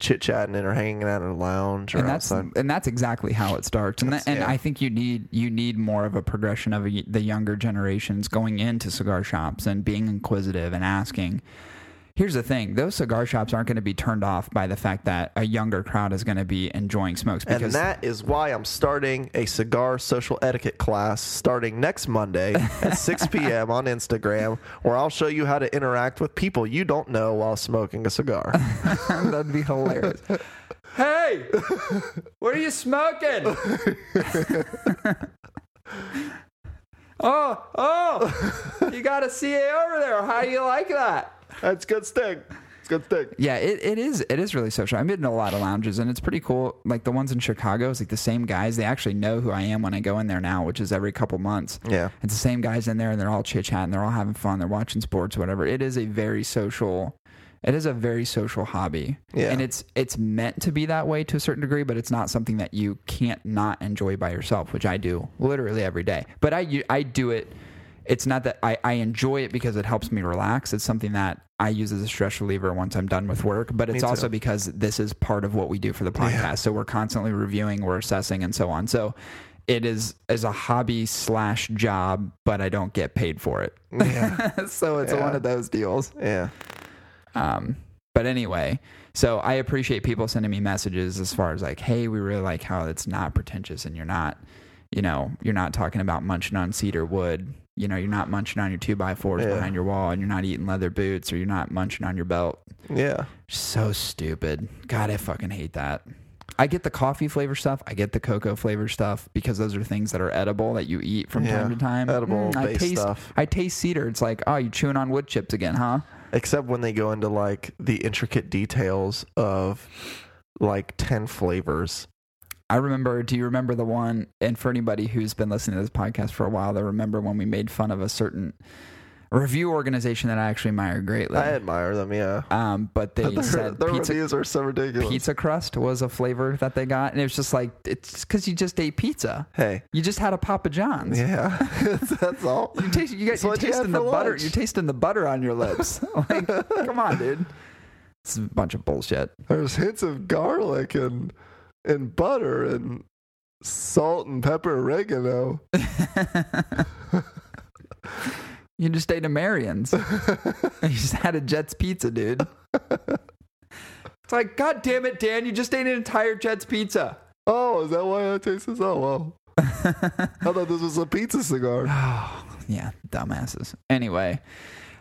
chit chatting and or hanging out in a lounge or and that's outside. and that's exactly how it starts. And That's- that, and yeah. I think you need you need more of a progression of the younger generations going into cigar shops and being inquisitive and asking. Here's the thing: those cigar shops aren't going to be turned off by the fact that a younger crowd is going to be enjoying smokes And that is why I'm starting a cigar social etiquette class starting next Monday at 6 p.m. on Instagram, where I'll show you how to interact with people you don't know while smoking a cigar. that'd be hilarious. hey, what are you smoking? oh, oh, you got a CA over there. How do you like that? That's good stick. It's good stick. Yeah, it, it is it is really social. I've been in a lot of lounges and it's pretty cool. Like the ones in Chicago, it's like the same guys. They actually know who I am when I go in there now, which is every couple months. Yeah. It's the same guys in there and they're all chit chatting, they're all having fun, they're watching sports, whatever. It is a very social it is a very social hobby. Yeah. And it's it's meant to be that way to a certain degree, but it's not something that you can't not enjoy by yourself, which I do literally every day. But I I do it it's not that I, I enjoy it because it helps me relax. It's something that I use as a stress reliever once I'm done with work. But it's also because this is part of what we do for the podcast. Yeah. So we're constantly reviewing, we're assessing, and so on. So it is as a hobby slash job, but I don't get paid for it. Yeah. so it's Yeah. one of those deals. Yeah. Um, but anyway, so I appreciate people sending me messages as far as like, hey, we really like how it's not pretentious and you're not, you know, you're not talking about munching on cedar wood. You know, you're not munching on your two by fours Yeah. behind your wall and you're not eating leather boots or you're not munching on your belt. Yeah. So stupid. God, I fucking hate that. I get the coffee flavor stuff. I get the cocoa flavor stuff because those are things that are edible that you eat from Yeah. time to time. Edible Mm, I taste, stuff. I taste cedar. It's like, oh, you're chewing on wood chips again, huh? Except when they go into like the intricate details of like 10 flavors. I remember. Do you remember the one? And for anybody who's been listening to this podcast for a while, they remember when we made fun of a certain review organization that I actually admire greatly. I admire them. Yeah, um, but they their, said their pizza reviews are so ridiculous. pizza crust was a flavor that they got, and it was just like it's because you just ate pizza. Hey, You just had a Papa John's. yeah, that's all. you taste, you got, you're what you tasting the for butter. You're tasting the butter on your lips. like, come on, dude. It's a bunch of bullshit. There's hints of garlic and and butter and salt and pepper oregano. you just ate a Marion's. you just had a Jets pizza, dude. It's like, God damn it, Dan! You just ate an entire Jets pizza. Oh, is that why I taste this? Oh, well. I thought this was a pizza cigar. Oh, yeah, dumbasses. Anyway,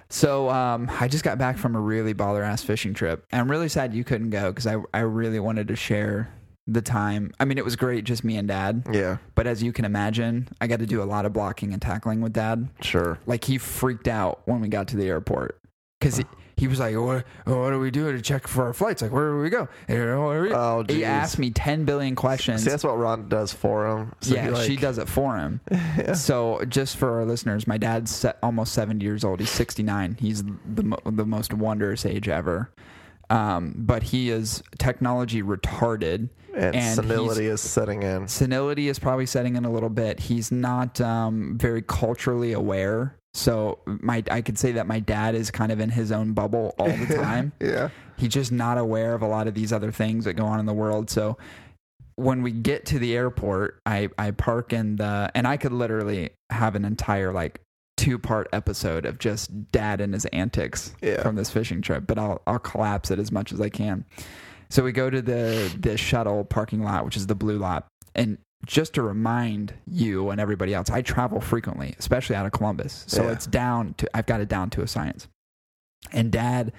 so um, I just got back from a really baller ass fishing trip. I'm really sad you couldn't go because I, I really wanted to share the time. I mean, it was great, just me and dad. Yeah, But as you can imagine, I got to do a lot of blocking and tackling with dad. sure. Like, he freaked out when we got to the airport because he, he was like, what, what do we do to check for our flights? Like, where do we go? You know, where do we-" Oh, he asked me 10 billion questions. See, that's what Ron does for him. So yeah, like, she does it for him. Yeah. So, just for our listeners, my dad's almost 70 years old. He's 69. He's the mo- the most wondrous age ever. Um, but he is technology retarded. And, and senility is setting in. Senility is probably setting in a little bit. He's not um, very culturally aware. So, my I could say that my dad is kind of in his own bubble all the time. Yeah. He's just not aware of a lot of these other things that go on in the world. So when we get to the airport, I, I park in the, and I could literally have an entire like two part episode of just dad and his antics Yeah. from this fishing trip, but I'll, I'll collapse it as much as I can. So we go to the, the shuttle parking lot, which is the blue lot. And just to remind you and everybody else, I travel frequently, especially out of Columbus. So Yeah. it's down to, I've got it down to a science. And dad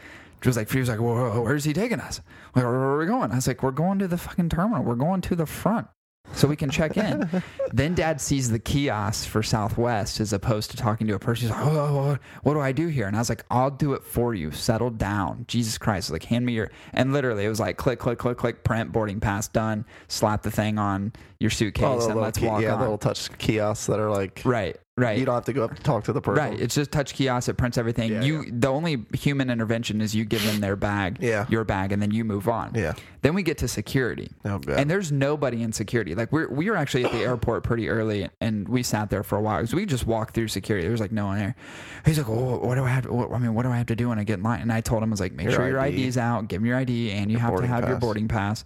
was like, he was like, "Whoa, where's he taking us? Like, where are we going? I was like, we're going to the fucking terminal. We're going to the front so we can check in. then dad sees the kiosk for Southwest as opposed to talking to a person. He's like, oh, oh, oh, what do I do here? And I was like, I'll do it for you. Settle down. Jesus Christ. Like, hand me your, and literally it was like, click, click, click, click, print, boarding pass, done. Slap the thing on your suitcase Oh, and let's ki- walk yeah, on. little touch kiosks that are like right, right. you don't have to go up to talk to the person. Right. It's just touch kiosk. It prints everything. Yeah, you the only human intervention is you give them their bag, Yeah. your bag, and then you move on. Yeah. Then we get to security. Oh, God. And there's nobody in security. Like we're we were actually at the airport pretty early, and we sat there for a while because we just walked through security. There was like no one there. He's like, well, what do I have? To, what, I mean, what do I have to do when I get in line? And I told him, I was like, make Your sure your ID's out, give him your ID, and you Your have to have your boarding pass.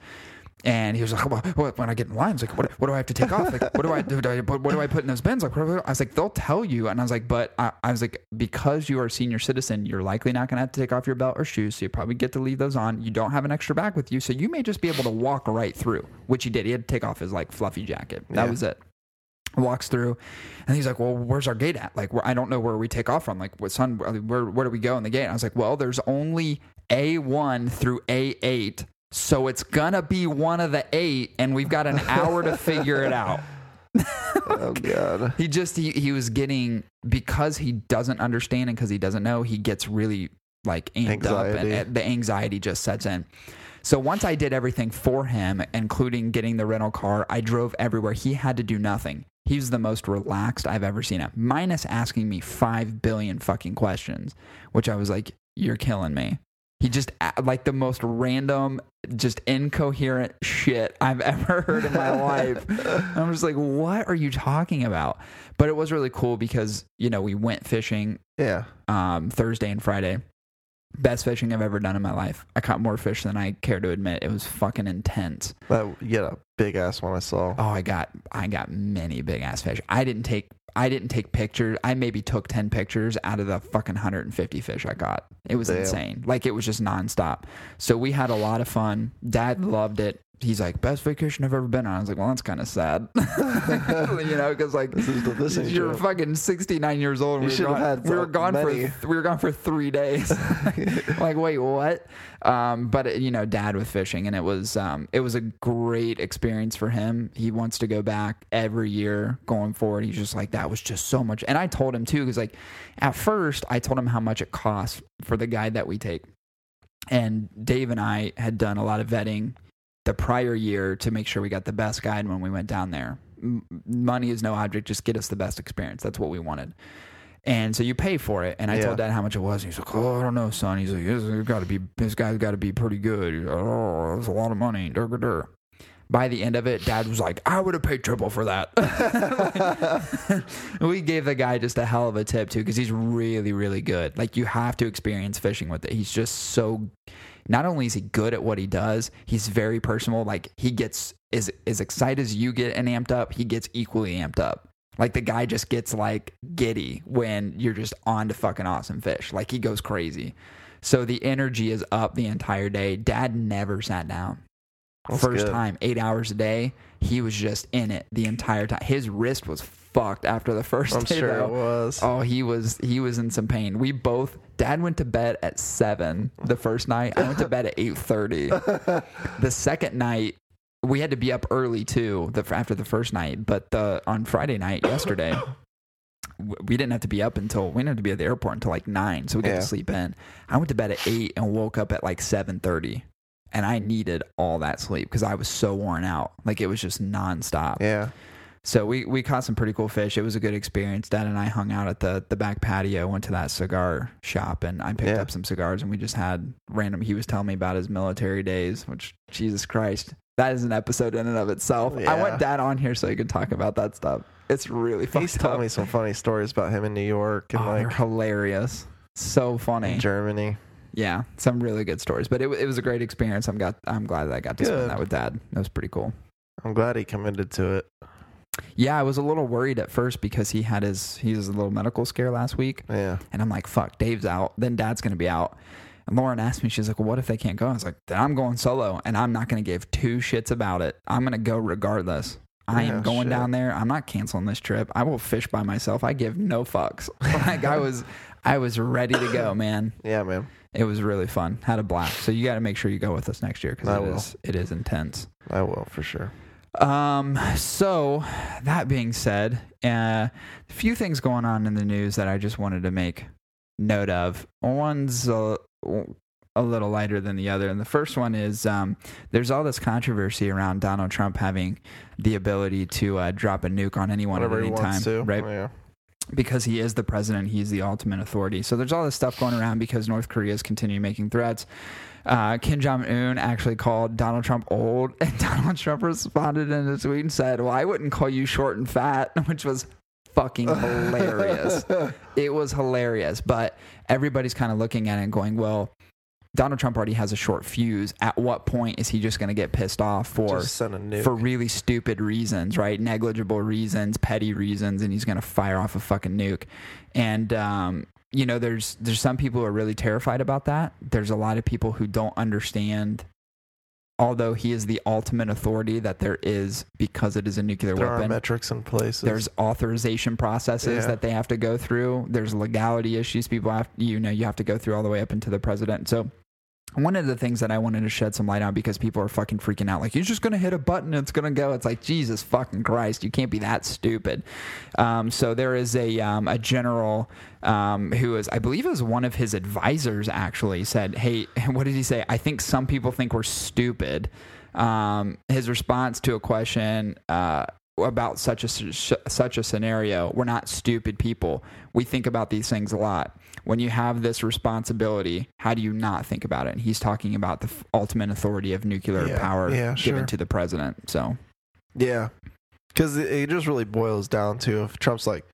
And he was like, well, what, when I get in line, I was like, what, what do I have to take off? Like, what do I do? do I- What, what do I put in those bins? Like, I I was like, they'll tell you. And I was like, but I, I was like, because you are a senior citizen, you're likely not going to have to take off your belt or shoes. So you probably get to leave those on. You don't have an extra bag with you. So you may just be able to walk right through, which he did. He had to take off his like fluffy jacket. That Yeah. was it. Walks through, and he's like, "Well, where's our gate at? Like, I don't know where we take off from. Like, what son? Where where do we go in the gate?" And I was like, "Well, there's only A one through A eight, so it's gonna be one of the eight, and we've got an hour to figure it out." oh god. He just he he was getting because he doesn't understand and because he doesn't know, he gets really like amped up, and, and the anxiety just sets in. So once I did everything for him, including getting the rental car, I drove everywhere. He had to do nothing. He's the most relaxed I've ever seen him, minus asking me five billion fucking questions, which I was like, "You're killing me." He just like the most random, just incoherent shit I've ever heard in my life. I'm just like, what are you talking about? But it was really cool because you know we went fishing Yeah. um, Thursday and Friday. Best fishing I've ever done in my life. I caught more fish than I care to admit. It was fucking intense. That you had a big ass one I saw. Oh, I got I got many big ass fish. I didn't take I didn't take pictures. I maybe took ten pictures out of the fucking 150 fish I got. It was Damn. insane. Like it was just nonstop. So we had a lot of fun. Dad loved it. He's like best vacation I've ever been on. I was like, well, that's kind of sad, you know, because like This is this you're true. fucking 69 years old. and we were gone, had we were gone many. for we were gone for three days. like, wait, what? Um, but you know, dad with fishing, and it was um, it was a great experience for him. He wants to go back every year going forward. He's just like that was just so much. And I told him too, because like at first I told him how much it costs for the guide that we take, and Dave and I had done a lot of vetting the prior year to make sure we got the best guide when we went down there. M- money is no object; just get us the best experience. That's what we wanted. And so you pay for it. And I Yeah. told dad how much it was. And he's like, oh, I don't know, son. He's like, this has got to be, this guy's got to be pretty good. He's like, oh, that's a lot of money. Dur, dur, dur. By the end of it, dad was like, I would have paid triple for that. we gave the guy just a hell of a tip too, because he's really, really good. Like you have to experience fishing with it. He's just so. Not only is he good at what he does, he's very personal. Like he gets as as excited as you get and amped up, he gets equally amped up. Like the guy just gets like giddy when you're just on to fucking awesome fish. Like he goes crazy. So the energy is up the entire day. Dad never sat down. That's First good. time, eight hours a day, he was just in it the entire time. His wrist was fucked after the 1st I'm day. sure though. it was. Oh, he was he was in some pain. We both dad went to bed at seven the first night. I went to bed at eight thirty. the second night we had to be up early too. The after the first night, but the on Friday night yesterday. We didn't have to be up until we didn't have to be at the airport until like nine, so we got Yeah. to sleep in. I went to bed at eight and woke up at like seven thirty, and I needed all that sleep because I was so worn out. Like it was just nonstop. Yeah. So we, we caught some pretty cool fish. It was a good experience. Dad and I hung out at the, the back patio, went to that cigar shop, and I picked Yeah. up some cigars. And we just had random. He was telling me about his military days, which Jesus Christ, that is an episode in and of itself. I want Dad on here so he can talk about that stuff. It's really fucked He's told me some funny stories about him in New York and Oh, like hilarious, so funny. Germany. Yeah, some really good stories. But it, it was a great experience. I'm got I'm glad that I got to Good. spend that with Dad. That was pretty cool. I'm glad he committed to it. Yeah, I was a little worried at first because he had his he has a little medical scare last week. Yeah. And I'm like, fuck, Dave's out. Then dad's going to be out. And Lauren asked me, she's like, well, what if they can't go? I was like, then I'm going solo and I'm not going to give two shits about it. I'm going to go regardless. I Yeah, am going shit. down there. I'm not canceling this trip. I will fish by myself. I give no fucks. like I was, I was ready to go, man. Yeah, man. It was really fun. Had a blast. So you got to make sure you go with us next year because it will. is, it is intense. I will for sure. Um, so that being said, uh, a few things going on in the news that I just wanted to make note of. One's a, a little lighter than the other, and the first one is um, there's all this controversy around Donald Trump having the ability to uh, drop a nuke on anyone Whatever at any time, to. right? Yeah. because he is the president, he's the ultimate authority. So there's all this stuff going around because North Korea is continuing making threats. Uh, Kim Jong Un actually called Donald Trump old, and Donald Trump responded in a tweet and said, "Well, I wouldn't call you short and fat," which was fucking hilarious. it was hilarious, but everybody's kind of looking at it and going, "Well." Donald Trump already has a short fuse. At what point is he just going to get pissed off for Just send a nuke. for really stupid reasons, right? Negligible reasons, petty reasons, and he's gonna fire off a fucking nuke. And um, you know, there's there's some people who are really terrified about that. There's a lot of people who don't understand. Although he is the ultimate authority that there is because it is a nuclear there are weapon. metrics in places. There's authorization processes Yeah. that they have to go through. There's legality issues people have you know you have to go through all the way up into the president. So one of the things that I wanted to shed some light on because people are fucking freaking out like you're just gonna hit a button and it's gonna go. It's like Jesus fucking Christ, you can't be that stupid. Um, so there is a um, a general um, who is I believe it was one of his advisors actually said, "Hey, what did he say? I think some people think we're stupid." Um, his response to a question. Uh, about such a such a scenario. We're not stupid people. We think about these things a lot. When you have this responsibility, how do you not think about it? And he's talking about the ultimate authority of nuclear Yeah, power yeah, given sure. to the president. So, Yeah. Because it, it just really boils down to if Trump's like,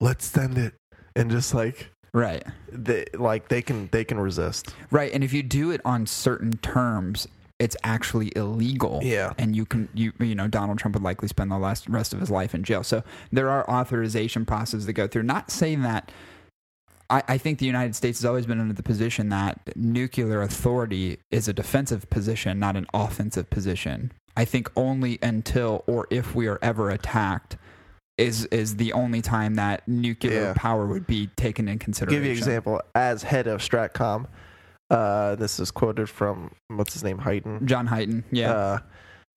let's send it. And just like, right. they, like they can they can resist. Right, and if you do it on certain terms, it's actually illegal. Yeah. and you can you you know Donald Trump would likely spend the last rest of his life in jail. So there are authorization processes to go through. Not saying that. I, I think the United States has always been in the position that nuclear authority is a defensive position, not an offensive position. I think only until or if we are ever attacked is is the only time that nuclear Yeah. power would be taken in consideration. give you an example. As head of Stratcom, uh, this is quoted from what's his name, Hyten. John Hyten, yeah. Uh,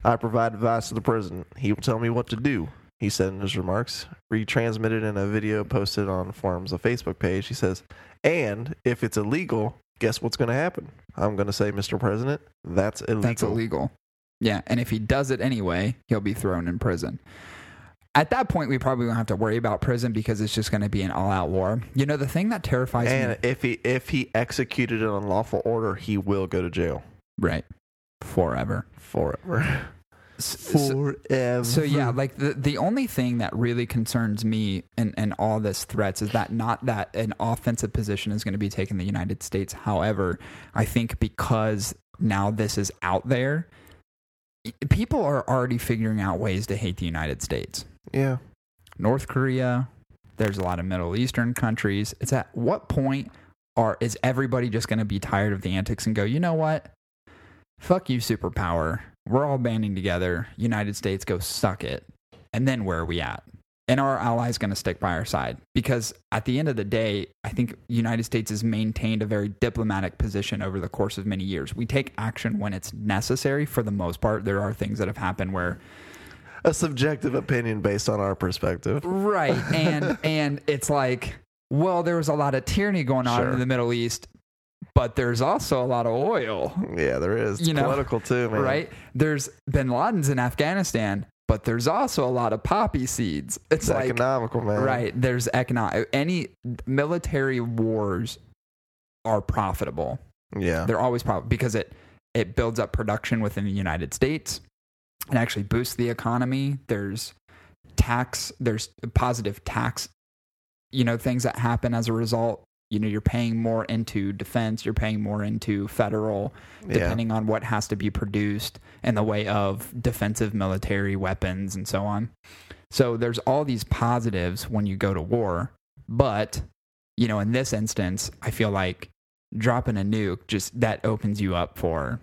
I provide advice to the president. He will tell me what to do. He said in his remarks, retransmitted in a video posted on Forum's Facebook page. He says, "And if it's illegal, guess what's going to happen? I'm going to say, Mr. President, that's illegal. That's illegal. Yeah, and if he does it anyway, he'll be thrown in prison. At that point, we probably won't have to worry about prison because it's just going to be an all-out war. You know, the thing that terrifies me, And if he if he executed an unlawful order, he will go to jail right, forever. forever. S- so- Forever. So yeah, like the the only thing that really concerns me in, in all this threats is that not that an offensive position is going to be taken in the United States. However, I think because now this is out there, people are already figuring out ways to hate the United States. yeah. North Korea, there's a lot of Middle Eastern countries. It's at what point are is everybody just going to be tired of the antics and go, "You know what? Fuck you superpower. We're all banding together. United States go suck it." And then where are we at? And our allies going to stick by our side? Because at the end of the day, I think United States has maintained a very diplomatic position over the course of many years. We take action when it's necessary. For the most part, there are things that have happened where A subjective opinion based on our perspective. right and and it's like well there was a lot of tyranny going on Sure. in the middle east but there's also a lot of oil Yeah, there is. It's You know, political too, man. right there's bin laden's in afghanistan but there's also a lot of poppy seeds it's It's like economical, man. right there's economic any military wars are profitable Yeah. they're always profitable because it it builds up production within the United States. and actually boosts the economy. There's tax. There's positive tax. You know things that happen as a result. You know you're paying more into defense. You're paying more into federal, Yeah. depending on what has to be produced in the way of defensive military weapons and so on. So there's all these positives when you go to war, but you know in this instance, I feel like dropping a nuke just that opens you up for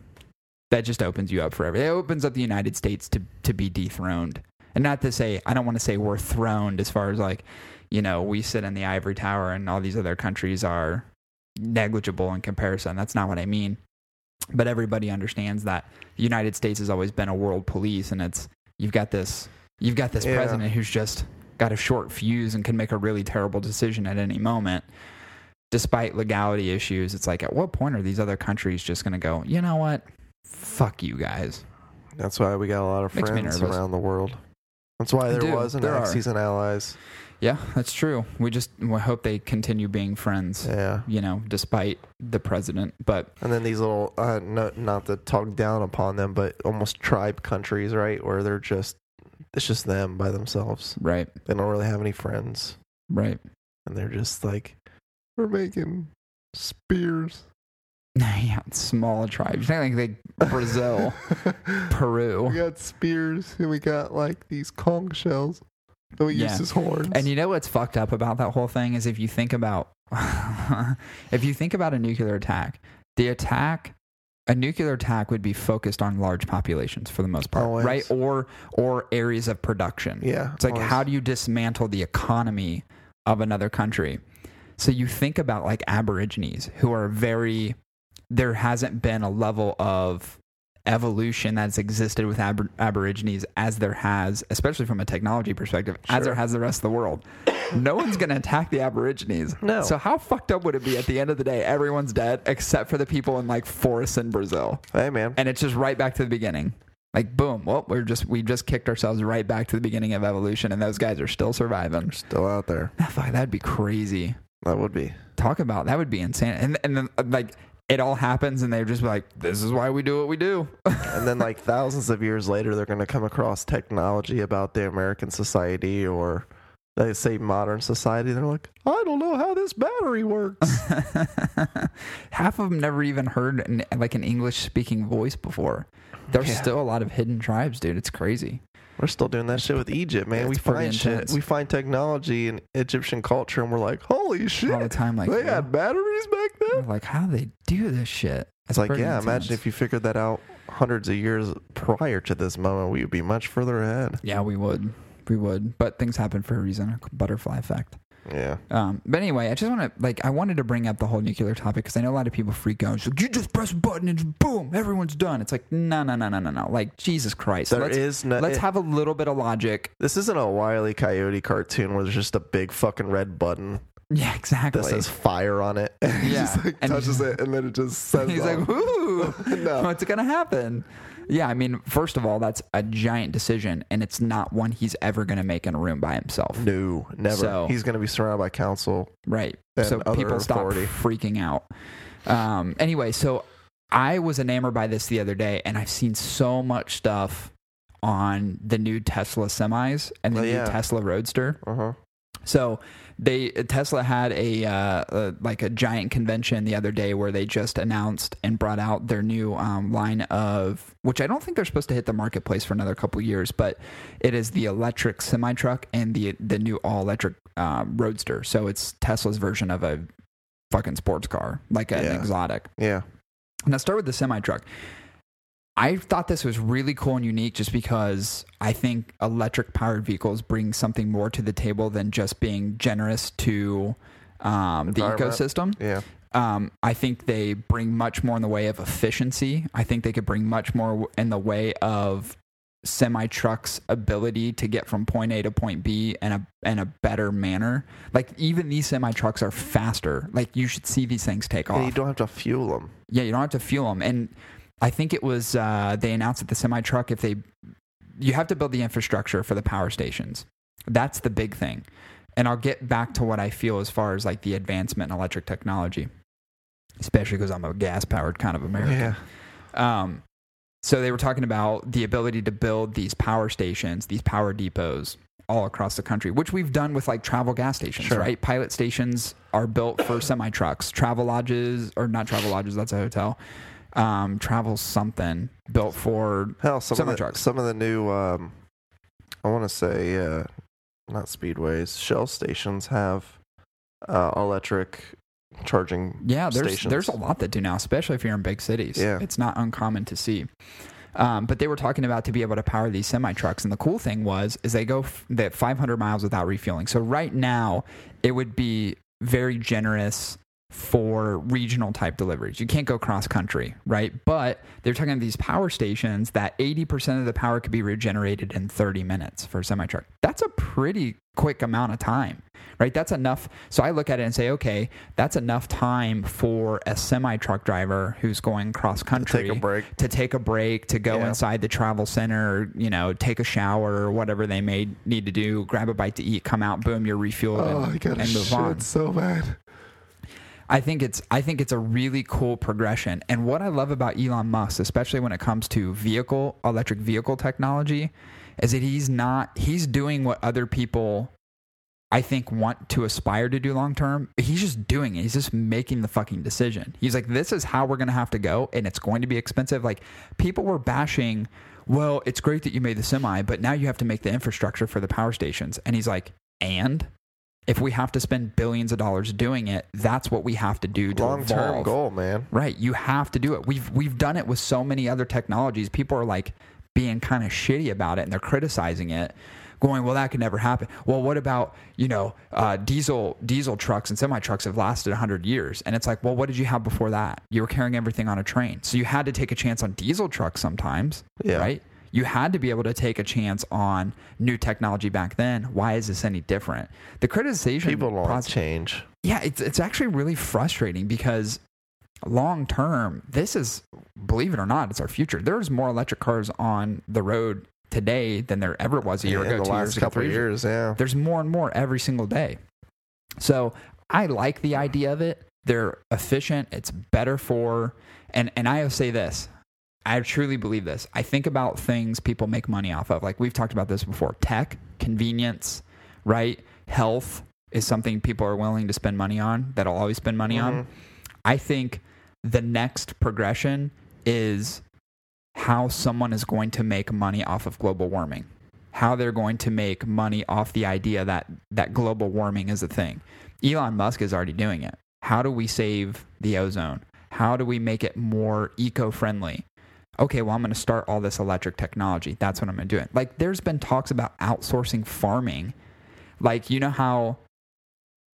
that just opens you up for everything. It opens up the United States to to be dethroned. And not to say I don't want to say we're throned as far as like, you know, we sit in the ivory tower and all these other countries are negligible in comparison. That's not what I mean. But everybody understands that the United States has always been a world police and it's you've got this you've got this Yeah. president who's just got a short fuse and can make a really terrible decision at any moment despite legality issues, it's like at what point are these other countries just going to go, you know what? Fuck you guys. That's why we got a lot of Makes friends around the world. That's why there do. was an There. Axis and allies. Yeah, that's true. We just we hope they continue being friends, Yeah. you know, despite the president. But And then these little, uh, no, not to talk down upon them, but almost tribe countries, right? Where they're just, it's just them by themselves. right, They don't really have any friends. right. And they're just like, we're making spears. yeah, small tribes. You think like Brazil, Peru. We got spears and we got like these conch shells. And we Yeah. use horns. And you know what's fucked up about that whole thing is if you think about if you think about a nuclear attack, the attack a nuclear attack would be focused on large populations for the most part, Always. right? Or or areas of production. yeah. It's like always. how do you dismantle the economy of another country? So you think about like Aborigines who are very there hasn't been a level of evolution that's existed with Abor- Aborigines as there has, especially from a technology perspective, as there has the rest of the world. No one's going to attack the Aborigines. No. So how fucked up would it be at the end of the day? Everyone's dead except for the people in like forests in Brazil Hey, man. and it's just right back to the beginning. Like boom, well, we're just we just kicked ourselves right back to the beginning of evolution, and those guys are still surviving. Still out there. Fuck, that'd be crazy. That would be. Talk about that would be insane. And and then like it all happens, and they're just like, "This is why we do what we do." and then like thousands of years later they're going to come across technology about the american society or they say modern society they're like i don't know how this battery works Half of them never even heard an, like an English speaking voice before. There's Yeah. still a lot of hidden tribes, dude. It's crazy. We're still doing that shit with egypt man Yeah, we find shit we find technology in egyptian culture and we're like holy shit All the time, like they had batteries back then like how they do this shit? it's like yeah imagine if you figured that out hundreds of years prior to this moment we would be much further ahead Yeah, we would. We would. But things happen for a reason. Butterfly effect. Yeah Um, but anyway, I just want to like I wanted to bring up the whole nuclear topic because I know a lot of people freak out. It's like, you just press a button and boom, everyone's done. It's like no, no, no, no, no, no. Like Jesus Christ. There let's is no let's it- have a little bit of logic. this isn't a wily coyote cartoon where there's just a big fucking red button Yeah, exactly. that says fire on it. And he Yeah. just like And touches it and then it just says He's like, off. "Ooh, No. what's gonna happen?" Yeah, I mean, first of all, that's a giant decision, and it's not one he's ever going to make in a room by himself. No, never. So- He's going to be surrounded by counsel. Right. So people stop freaking out. Um, anyway, so I was enamored by this the other day, and I've seen so much stuff on the new Tesla semis and the Oh, new yeah. Tesla Roadster. Uh huh. So they Tesla had a uh, uh, like a giant convention the other day where they just announced and brought out their new um, line of which I don't think they're supposed to hit the marketplace for another couple years, but it is the electric semi truck and the the new all electric um, Roadster. So it's Tesla's version of a fucking sports car, like an Yeah. exotic. Yeah. Now start with the semi truck. I thought this was really cool and unique just because I think electric powered vehicles bring something more to the table than just being generous to um, the ecosystem. Yeah. Um, I think they bring much more in the way of efficiency. I think they could bring much more in the way of semi trucks' ability to get from point A to point B in a in a better manner. Like even these semi trucks are faster. Like you should see these things take off. You don't have to fuel them. Yeah, you don't have to fuel them. And I think it was uh, they announced at the semi truck if they you have to build the infrastructure for the power stations. That's the big thing. And I'll get back to what I feel as far as like the advancement in electric technology, especially because I'm a gas powered kind of American. Yeah. Um, so they were talking about the ability to build these power stations, these power depots all across the country, which we've done with like travel gas stations, Sure. right? Pilot stations are built for semi trucks. Travel lodges, or not travel lodges, that's a hotel. Um, travel something built for Hell, some of the Semi-trucks. some of the new, um, I want to say, uh, not speedways, Shell stations have uh, electric charging. Yeah, there's stations. there's a lot that do now, especially if you're in big cities. Yeah. It's not uncommon to see. Um, but they were talking about to be able to power these semi trucks, and the cool thing was is they go f- that 500 miles without refueling. So right now, it would be very generous for regional type deliveries. You can't go cross country, right? But they're talking about these power stations that 80% of the power could be regenerated in 30 minutes for a semi truck. That's a pretty quick amount of time, right? That's enough. So I look at it and say, okay, that's enough time for a semi truck driver who's going cross country to Take a break. to take a break, to go Yeah. inside the travel center, you know, take a shower or whatever they may need to do, grab a bite to eat, come out, boom, you're refueled Oh, and, I got and move on. so bad. I think it's I think it's a really cool progression. And what I love about Elon Musk, especially when it comes to vehicle electric vehicle technology, is that he's not he's doing what other people I think want to aspire to do long term. He's just doing it. He's just making the fucking decision. He's like, this is how we're gonna have to go, and it's going to be expensive. Like people were bashing, well, it's great that you made the semi, but now you have to make the infrastructure for the power stations. And he's like, and if we have to spend billions of dollars doing it, that's what we have to do to Long term goal, man. Right, you have to do it. We've we've done it with so many other technologies. People are like being kind of shitty about it and they're criticizing it, going, "Well, that could never happen." Well, what about you know uh, diesel diesel trucks and semi trucks have lasted hundred years, and it's like, well, what did you have before that? You were carrying everything on a train, so you had to take a chance on diesel trucks sometimes, Yeah. right? You had to be able to take a chance on new technology back then. Why is this any different? The criticization People don't process- change. yeah, it's it's actually really frustrating because long term, this is believe it or not, it's our future. There's more electric cars on the road today than there ever was a year in ago. the two last years couple of years, yeah. There's more and more every single day. So I like the idea of it. They're efficient. It's better for and and I say this. I truly believe this. I think about things people make money off of. Like we've talked about this before. Tech, convenience, right? Health is something people are willing to spend money on, that'll always spend money on. Mhm. I think the next progression is how someone is going to make money off of global warming. How they're going to make money off the idea that that global warming is a thing. Elon Musk is already doing it. How do we save the ozone? How do we make it more eco-friendly? Okay, well I'm going to start all this electric technology. That's what I'm going to do. It. Like there's been talks about outsourcing farming. Like you know how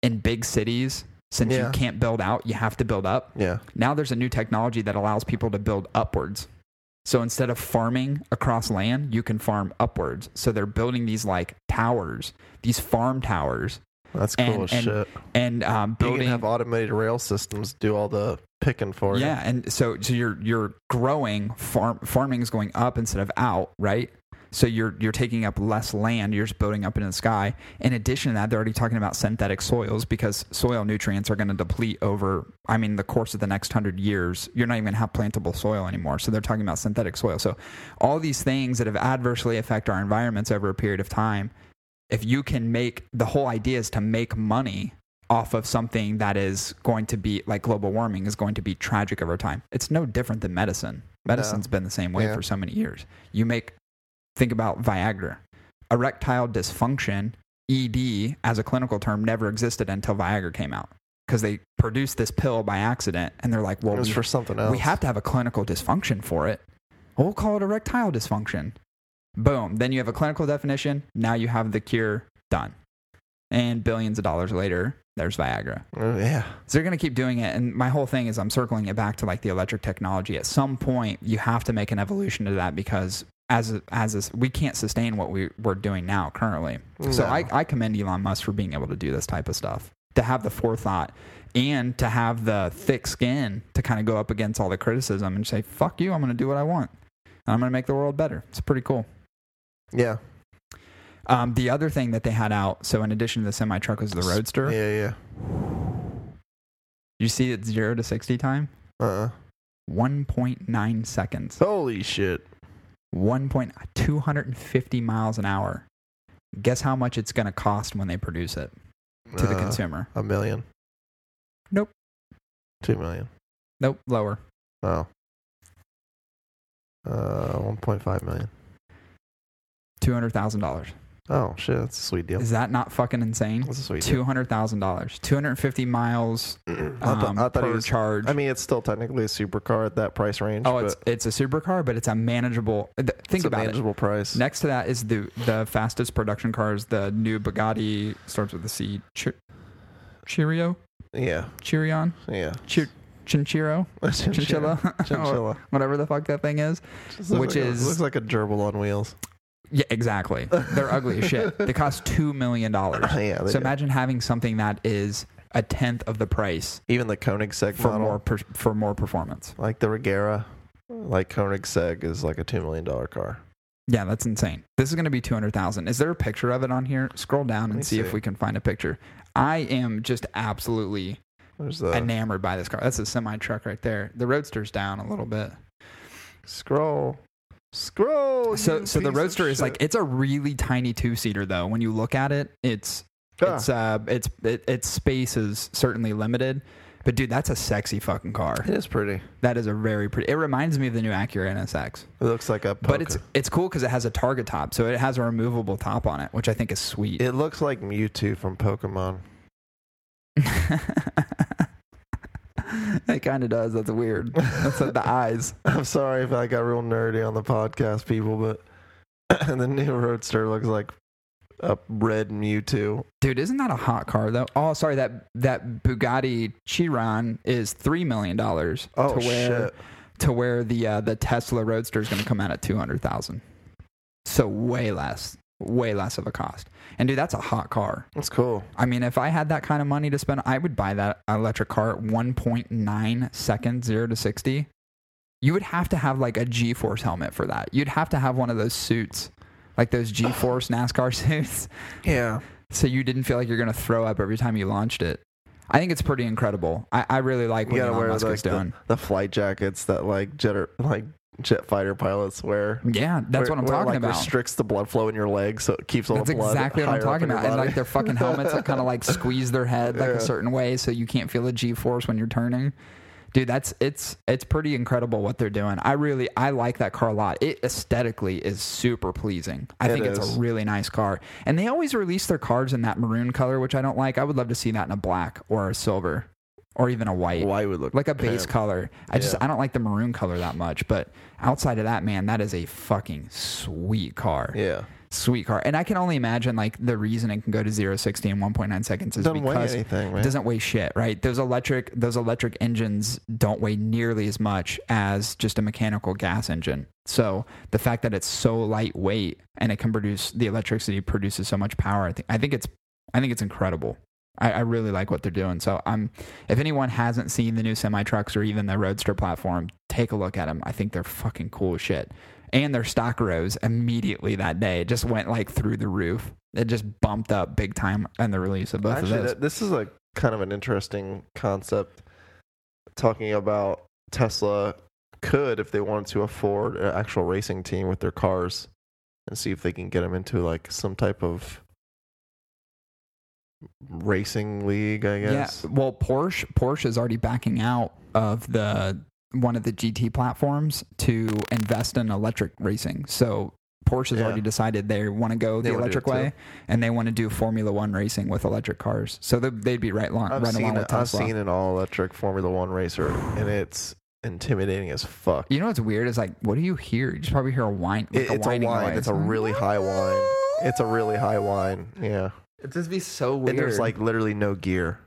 in big cities since Yeah. you can't build out, you have to build up. Yeah. Now there's a new technology that allows people to build upwards. So instead of farming across land, you can farm upwards. So they're building these like towers, these farm towers That's cool And- as and shit. and um, You building can have automated rail systems do all the picking for you. Yeah, and so so you're you're growing farm farming is going up instead of out, right? So you're you're taking up less land, you're just building up into the sky. In addition to that, they're already talking about synthetic soils because soil nutrients are going to deplete over I mean the course of the next 100 years. You're not even going to have plantable soil anymore. So they're talking about synthetic soil. So all these things that have adversely affect our environments over a period of time, if you can make the whole idea is to make money off of something that is going to be like global warming is going to be tragic over time. It's no different than medicine. Medicine's been the same way Yeah. for so many years. You make think about Viagra. Erectile dysfunction, ED as a clinical term never existed until Viagra came out because they produced this pill by accident and they're like, well, we, for something else. we have to have a clinical dysfunction for it. Well, we'll call it erectile dysfunction. Boom. Then you have a clinical definition. Now you have the cure done. And billions of dollars later, there's Viagra. Uh, yeah. So they're going to keep doing it. And my whole thing is I'm circling it back to like the electric technology. At some point, you have to make an evolution to that because as as a, we can't sustain what we, we're doing now currently. So I, I commend Elon Musk for being able to do this type of stuff, to have the forethought and to have the thick skin to kind of go up against all the criticism and say, fuck you, I'm going to do what I want. And I'm going to make the world better. It's pretty cool. Yeah. Um, the other thing that they had out, so in addition to the semi truck, was the Roadster. Yeah, yeah. You see it zero to 60 time? Uh-uh. 1.9 seconds. Holy shit. 1 point, 250 miles an hour. Guess how much it's going to cost when they produce it to the Uh, consumer? A million. Nope. Two million. Nope, lower. Oh. Uh, 1.5 million. $200,000. Oh, shit. That's a sweet deal. Is that not fucking insane? That's a sweet deal. $200,000. 250 miles I um, thought, I thought per was, charge. I mean, it's still technically a supercar at that price range. oh, it's it's a supercar, but it's a manageable. th- Think it's a about it. manageable price. Next to that is the the fastest production cars. The new Bugatti starts with the C. Ch- Cheerio, Yeah. Cheerion, Yeah. Cheer- Chinchiro, Chinchilla, Chinchilla. whatever the fuck that thing is. Which like is- looks like a gerbil on wheels. Yeah, exactly. They're ugly as shit. They cost two million dollars. yeah. They So do. imagine having something that is a tenth of the price Even the Koenigsegg for model, more per, for more performance. like the Regera, like Koenigsegg is like a two million dollar car. Yeah, that's insane. This is going to be two hundred thousand. Is there a picture of it on here? Scroll down me and see, if we can find a picture. I am just absolutely There's the enamored by this car. That's a semi truck right there. The Roadster's down a little bit. scroll, scroll. So so the Roadster is like it's a really tiny two seater though. When you look at it, it's Ah, it's uh it's it, its space is certainly limited. But dude, that's a sexy fucking car. it is pretty. That is a very pretty. It reminds me of the new Acura NSX. It looks like a. But it's it's cool because it has a targa top, so it has a removable top on it, which I think is sweet. It looks like Mewtwo from Pokemon. it kind of does. That's weird. That's the eyes. I'm sorry if I got real nerdy on the podcast, people, but the new Roadster looks like a red Mewtwo. Dude, isn't that a hot car though? Oh, sorry that that Bugatti Chiron is three million dollars. Oh to where shit! to where the uh, the Tesla Roadster is going to come out at two hundred thousand. So way less, way less of a cost. And dude, that's a hot car. That's cool. I mean, if I had that kind of money to spend, I would buy that electric car at one point nine seconds, zero to sixty. You would have to have like a G-force helmet for that. You'd have to have one of those suits, like those G-force NASCAR suits. Yeah, so you didn't feel like you're going to throw up every time you launched it. I think it's pretty incredible. I, I really like what Elon wear Musk like is doing. the, the flight jackets that like jet like jet fighter pilots wear. yeah, that's Where- what I'm where it, talking like, about. Restricts the blood flow in your legs, so it keeps all That's the blood. That's exactly what I'm talking about. And like their fucking helmets that kind of like squeeze their head like Yeah. a certain way so you can't feel the G force when you're turning. Dude, that's it's it's pretty incredible what they're doing. I really I like that car a lot. It aesthetically is super pleasing. I It think it's a really nice car. And they always release their cars in that maroon color, which I don't like. I would love to see that in a black or a silver or even a white. White would look Like a base pimp. color. I just Yeah. I don't like the maroon color that much, but outside of that, man, that is a fucking sweet car Yeah, sweet car. And I can only imagine like the reason it can go to 0 60 in 1.9 seconds is doesn't weigh because anything, it man. doesn't weigh shit, right? Those electric those electric engines don't weigh nearly as much as just a mechanical gas engine. So the fact that it's so lightweight and it can produce the electricity produces so much power, I think I think it's I think it's incredible. I, I really like what they're doing. So I'm if anyone hasn't seen the new semi trucks or even the Roadster platform, take a look at them. I think they're fucking cool shit. And their stock rose immediately that day. It just went like through the roof. It just bumped up big time on the release of both Actually, of those. that, this is a kind of an interesting concept. Talking about Tesla could, if they wanted to afford an actual racing team with their cars, and see if they can get them into like some type of racing league. I guess. Yeah. Well, Porsche Porsche is already backing out of the one of the GT platforms to invest in electric racing. So Porsche has Yeah. already decided they want to go the electric way, and they want to do Formula One racing with electric cars. So they- they'd be right, along, I've right seen along it, with I've seen an all electric Formula One racer, and it's intimidating as fuck. You know what's weird is like, what do you hear? You just probably hear a whine. Like It- a it's a whine. noise. It's a really high whine. It's a really high whine. Yeah, It just be so weird. and there's like literally no gear.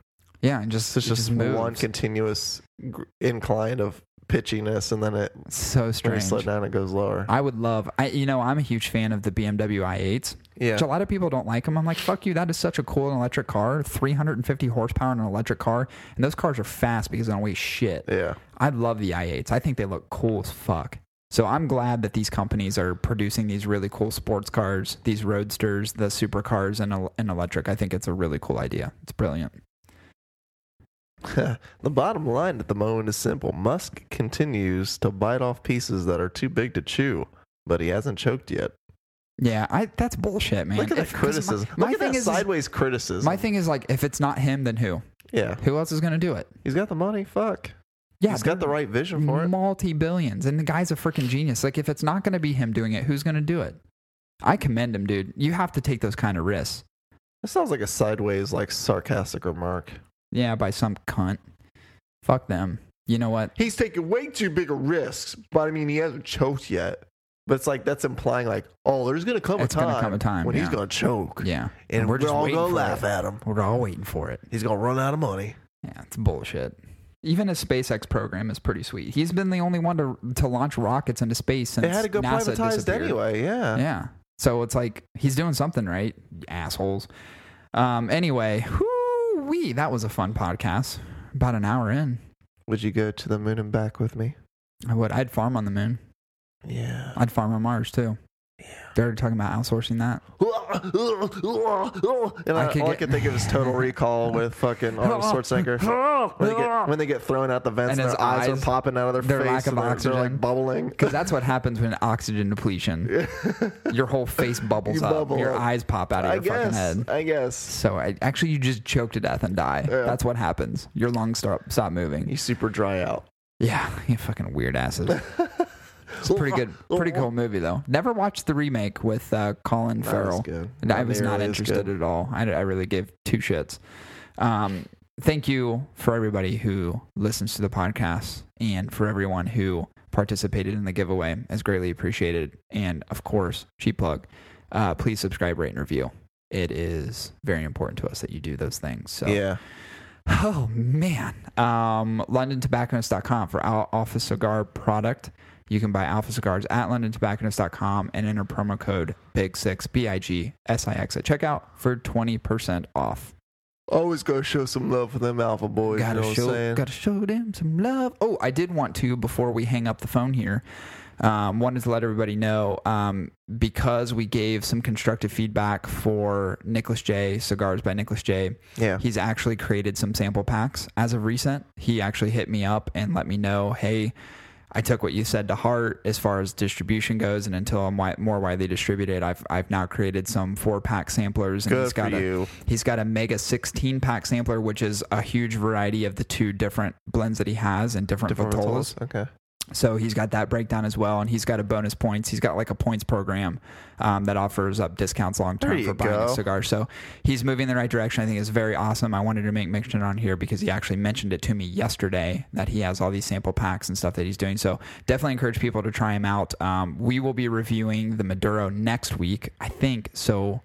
yeah, and just So it's it just, just one continuous gr- incline of pitchiness, and then it It's so when you strange. slow down, it goes lower. I would love. I you know I'm a huge fan of the BMW i8s. yeah, Which a lot of people don't like them. I'm like, fuck you. That is such a cool electric car. 350 horsepower in an electric car. And those cars are fast because they don't weigh shit. yeah. I love the i8s. I think they look cool as fuck. So I'm glad that these companies are producing these really cool sports cars, these roadsters, the supercars, and and electric. I think it's a really cool idea. It's brilliant. the bottom line at the moment is simple. Musk continues to bite off pieces that are too big to chew, but he hasn't choked yet. Yeah, I that's bullshit, man. Look at the If- criticism. My, my Look at thing that is, sideways criticism. my thing is like, if it's not him, then who? yeah, Who else is going to do it? he's got the money. Fuck. Yeah, he's got the right vision for it. multi billions, and the guy's a freaking genius. Like, if it's not going to be him doing it, who's going to do it? I commend him, dude. You have to take those kind of risks. That sounds like a sideways, like sarcastic remark. Yeah, by some cunt. Fuck them. You know what? He's taking way too big of risks, but I mean, he hasn't choked yet. But it's like that's implying like, oh, there's gonna come It's a time gonna come a time, when he's gonna choke, Yeah, and we're, all gonna laugh it. at him. We're all waiting for it. He's gonna run out of money. Yeah, it's bullshit. Even his SpaceX program is pretty sweet. He's been the only one to to launch rockets into space since It had to go NASA privatized anyway. Yeah. Yeah. So it's like he's doing something right, assholes. Um. Anyway, whoo wee, that was a fun podcast. About an hour in, Would you go to the moon and back with me? I would. I'd farm on the moon. Yeah. I'd farm on Mars too. Yeah. They're talking about outsourcing that. And I I, could all I get- can think of is Total Recall with fucking Arnold Schwarzenegger. When they get when they get thrown out the vents, And and his their eyes, eyes- are popping out of their, their face, lack of and they're, they're oxygen. like bubbling. Because that's what happens when oxygen depletion. Your whole face bubbles You up. bubble your up. eyes pop out of I your fucking guess. head. I guess. So I, actually, you just choke to death and die. Yeah. That's what happens. Your lungs stop stop moving. You super dry out. Yeah, you fucking weird asses. It's a pretty good, pretty cool movie though. Never watched the remake with uh, Colin Farrell. good. And I was not nearly as interested at all. I, I really gave two shits. Um, thank you for everybody who listens to the podcast and for everyone who participated in the giveaway. It's greatly appreciated. And of course, cheap plug, uh, please subscribe, rate, and review. It is very important to us that you do those things. So Yeah. Oh man. Um LondonTobacconist.com for our Alpha Cigar product. You can buy Alpha Cigars at LondonTobacconist.com and enter promo code BIG6 B I G S I X at checkout for twenty percent off. Always gotta show some love for them alpha boys. Gotta you know show gotta show them some love. Oh, I did want to before we hang up the phone here. Um, wanted to let everybody know um, because we gave some constructive feedback for Nicholas J cigars by Nicholas J. yeah. He's actually created some sample packs as of recent. He actually hit me up and let me know, hey, I took what you said to heart as far as distribution goes, and until I'm wi- more widely distributed, I've I've now created some four pack samplers, and Good he's got for a you. he's got a mega 16 pack sampler, which is a huge variety of the two different blends that he has and different, Different vitolas. Okay. So he's got that breakdown as well, and he's got a bonus points. He's got like a points program um, that offers up discounts long term for buying a cigar. So he's moving in the right direction. I think it's very awesome. I wanted to make mention on here because he actually mentioned it to me yesterday that he has all these sample packs and stuff that he's doing. So definitely encourage people to try him out. Um, we will be reviewing the Maduro next week, I think. So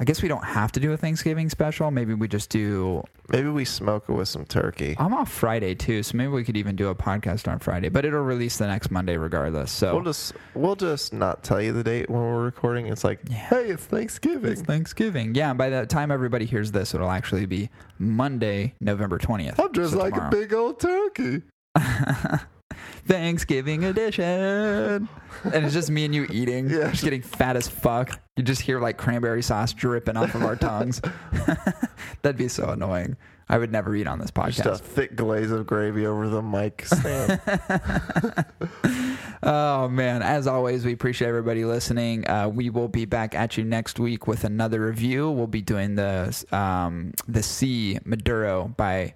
I guess we don't have to do a Thanksgiving special. Maybe we just do. Maybe we smoke it with some turkey. I'm off Friday too, so maybe we could even do a podcast on Friday. But it'll release the next Monday regardless. So We'll just we'll just not tell you the date when we're recording. It's like, Yeah. hey, it's Thanksgiving. it's Thanksgiving. Yeah, and by the time everybody hears this, it'll actually be Monday, November 20th. I'm just So like tomorrow. a big old turkey. Thanksgiving edition. and it's just me and you eating. Yeah. Just getting fat as fuck. You just hear like cranberry sauce dripping off of our tongues. That'd be so annoying. I would never eat on this podcast. Just a thick glaze of gravy over the mic stand. oh man! As always, we appreciate everybody listening. Uh, we will be back at you next week with another review. We'll be doing the um, the C Maduro by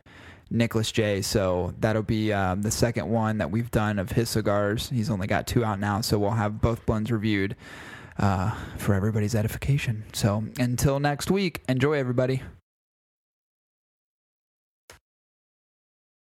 Nicholas J. So that'll be um, the second one that we've done of his cigars. He's only got two out now, so we'll have both blends reviewed uh, for everybody's edification. So until next week, enjoy everybody.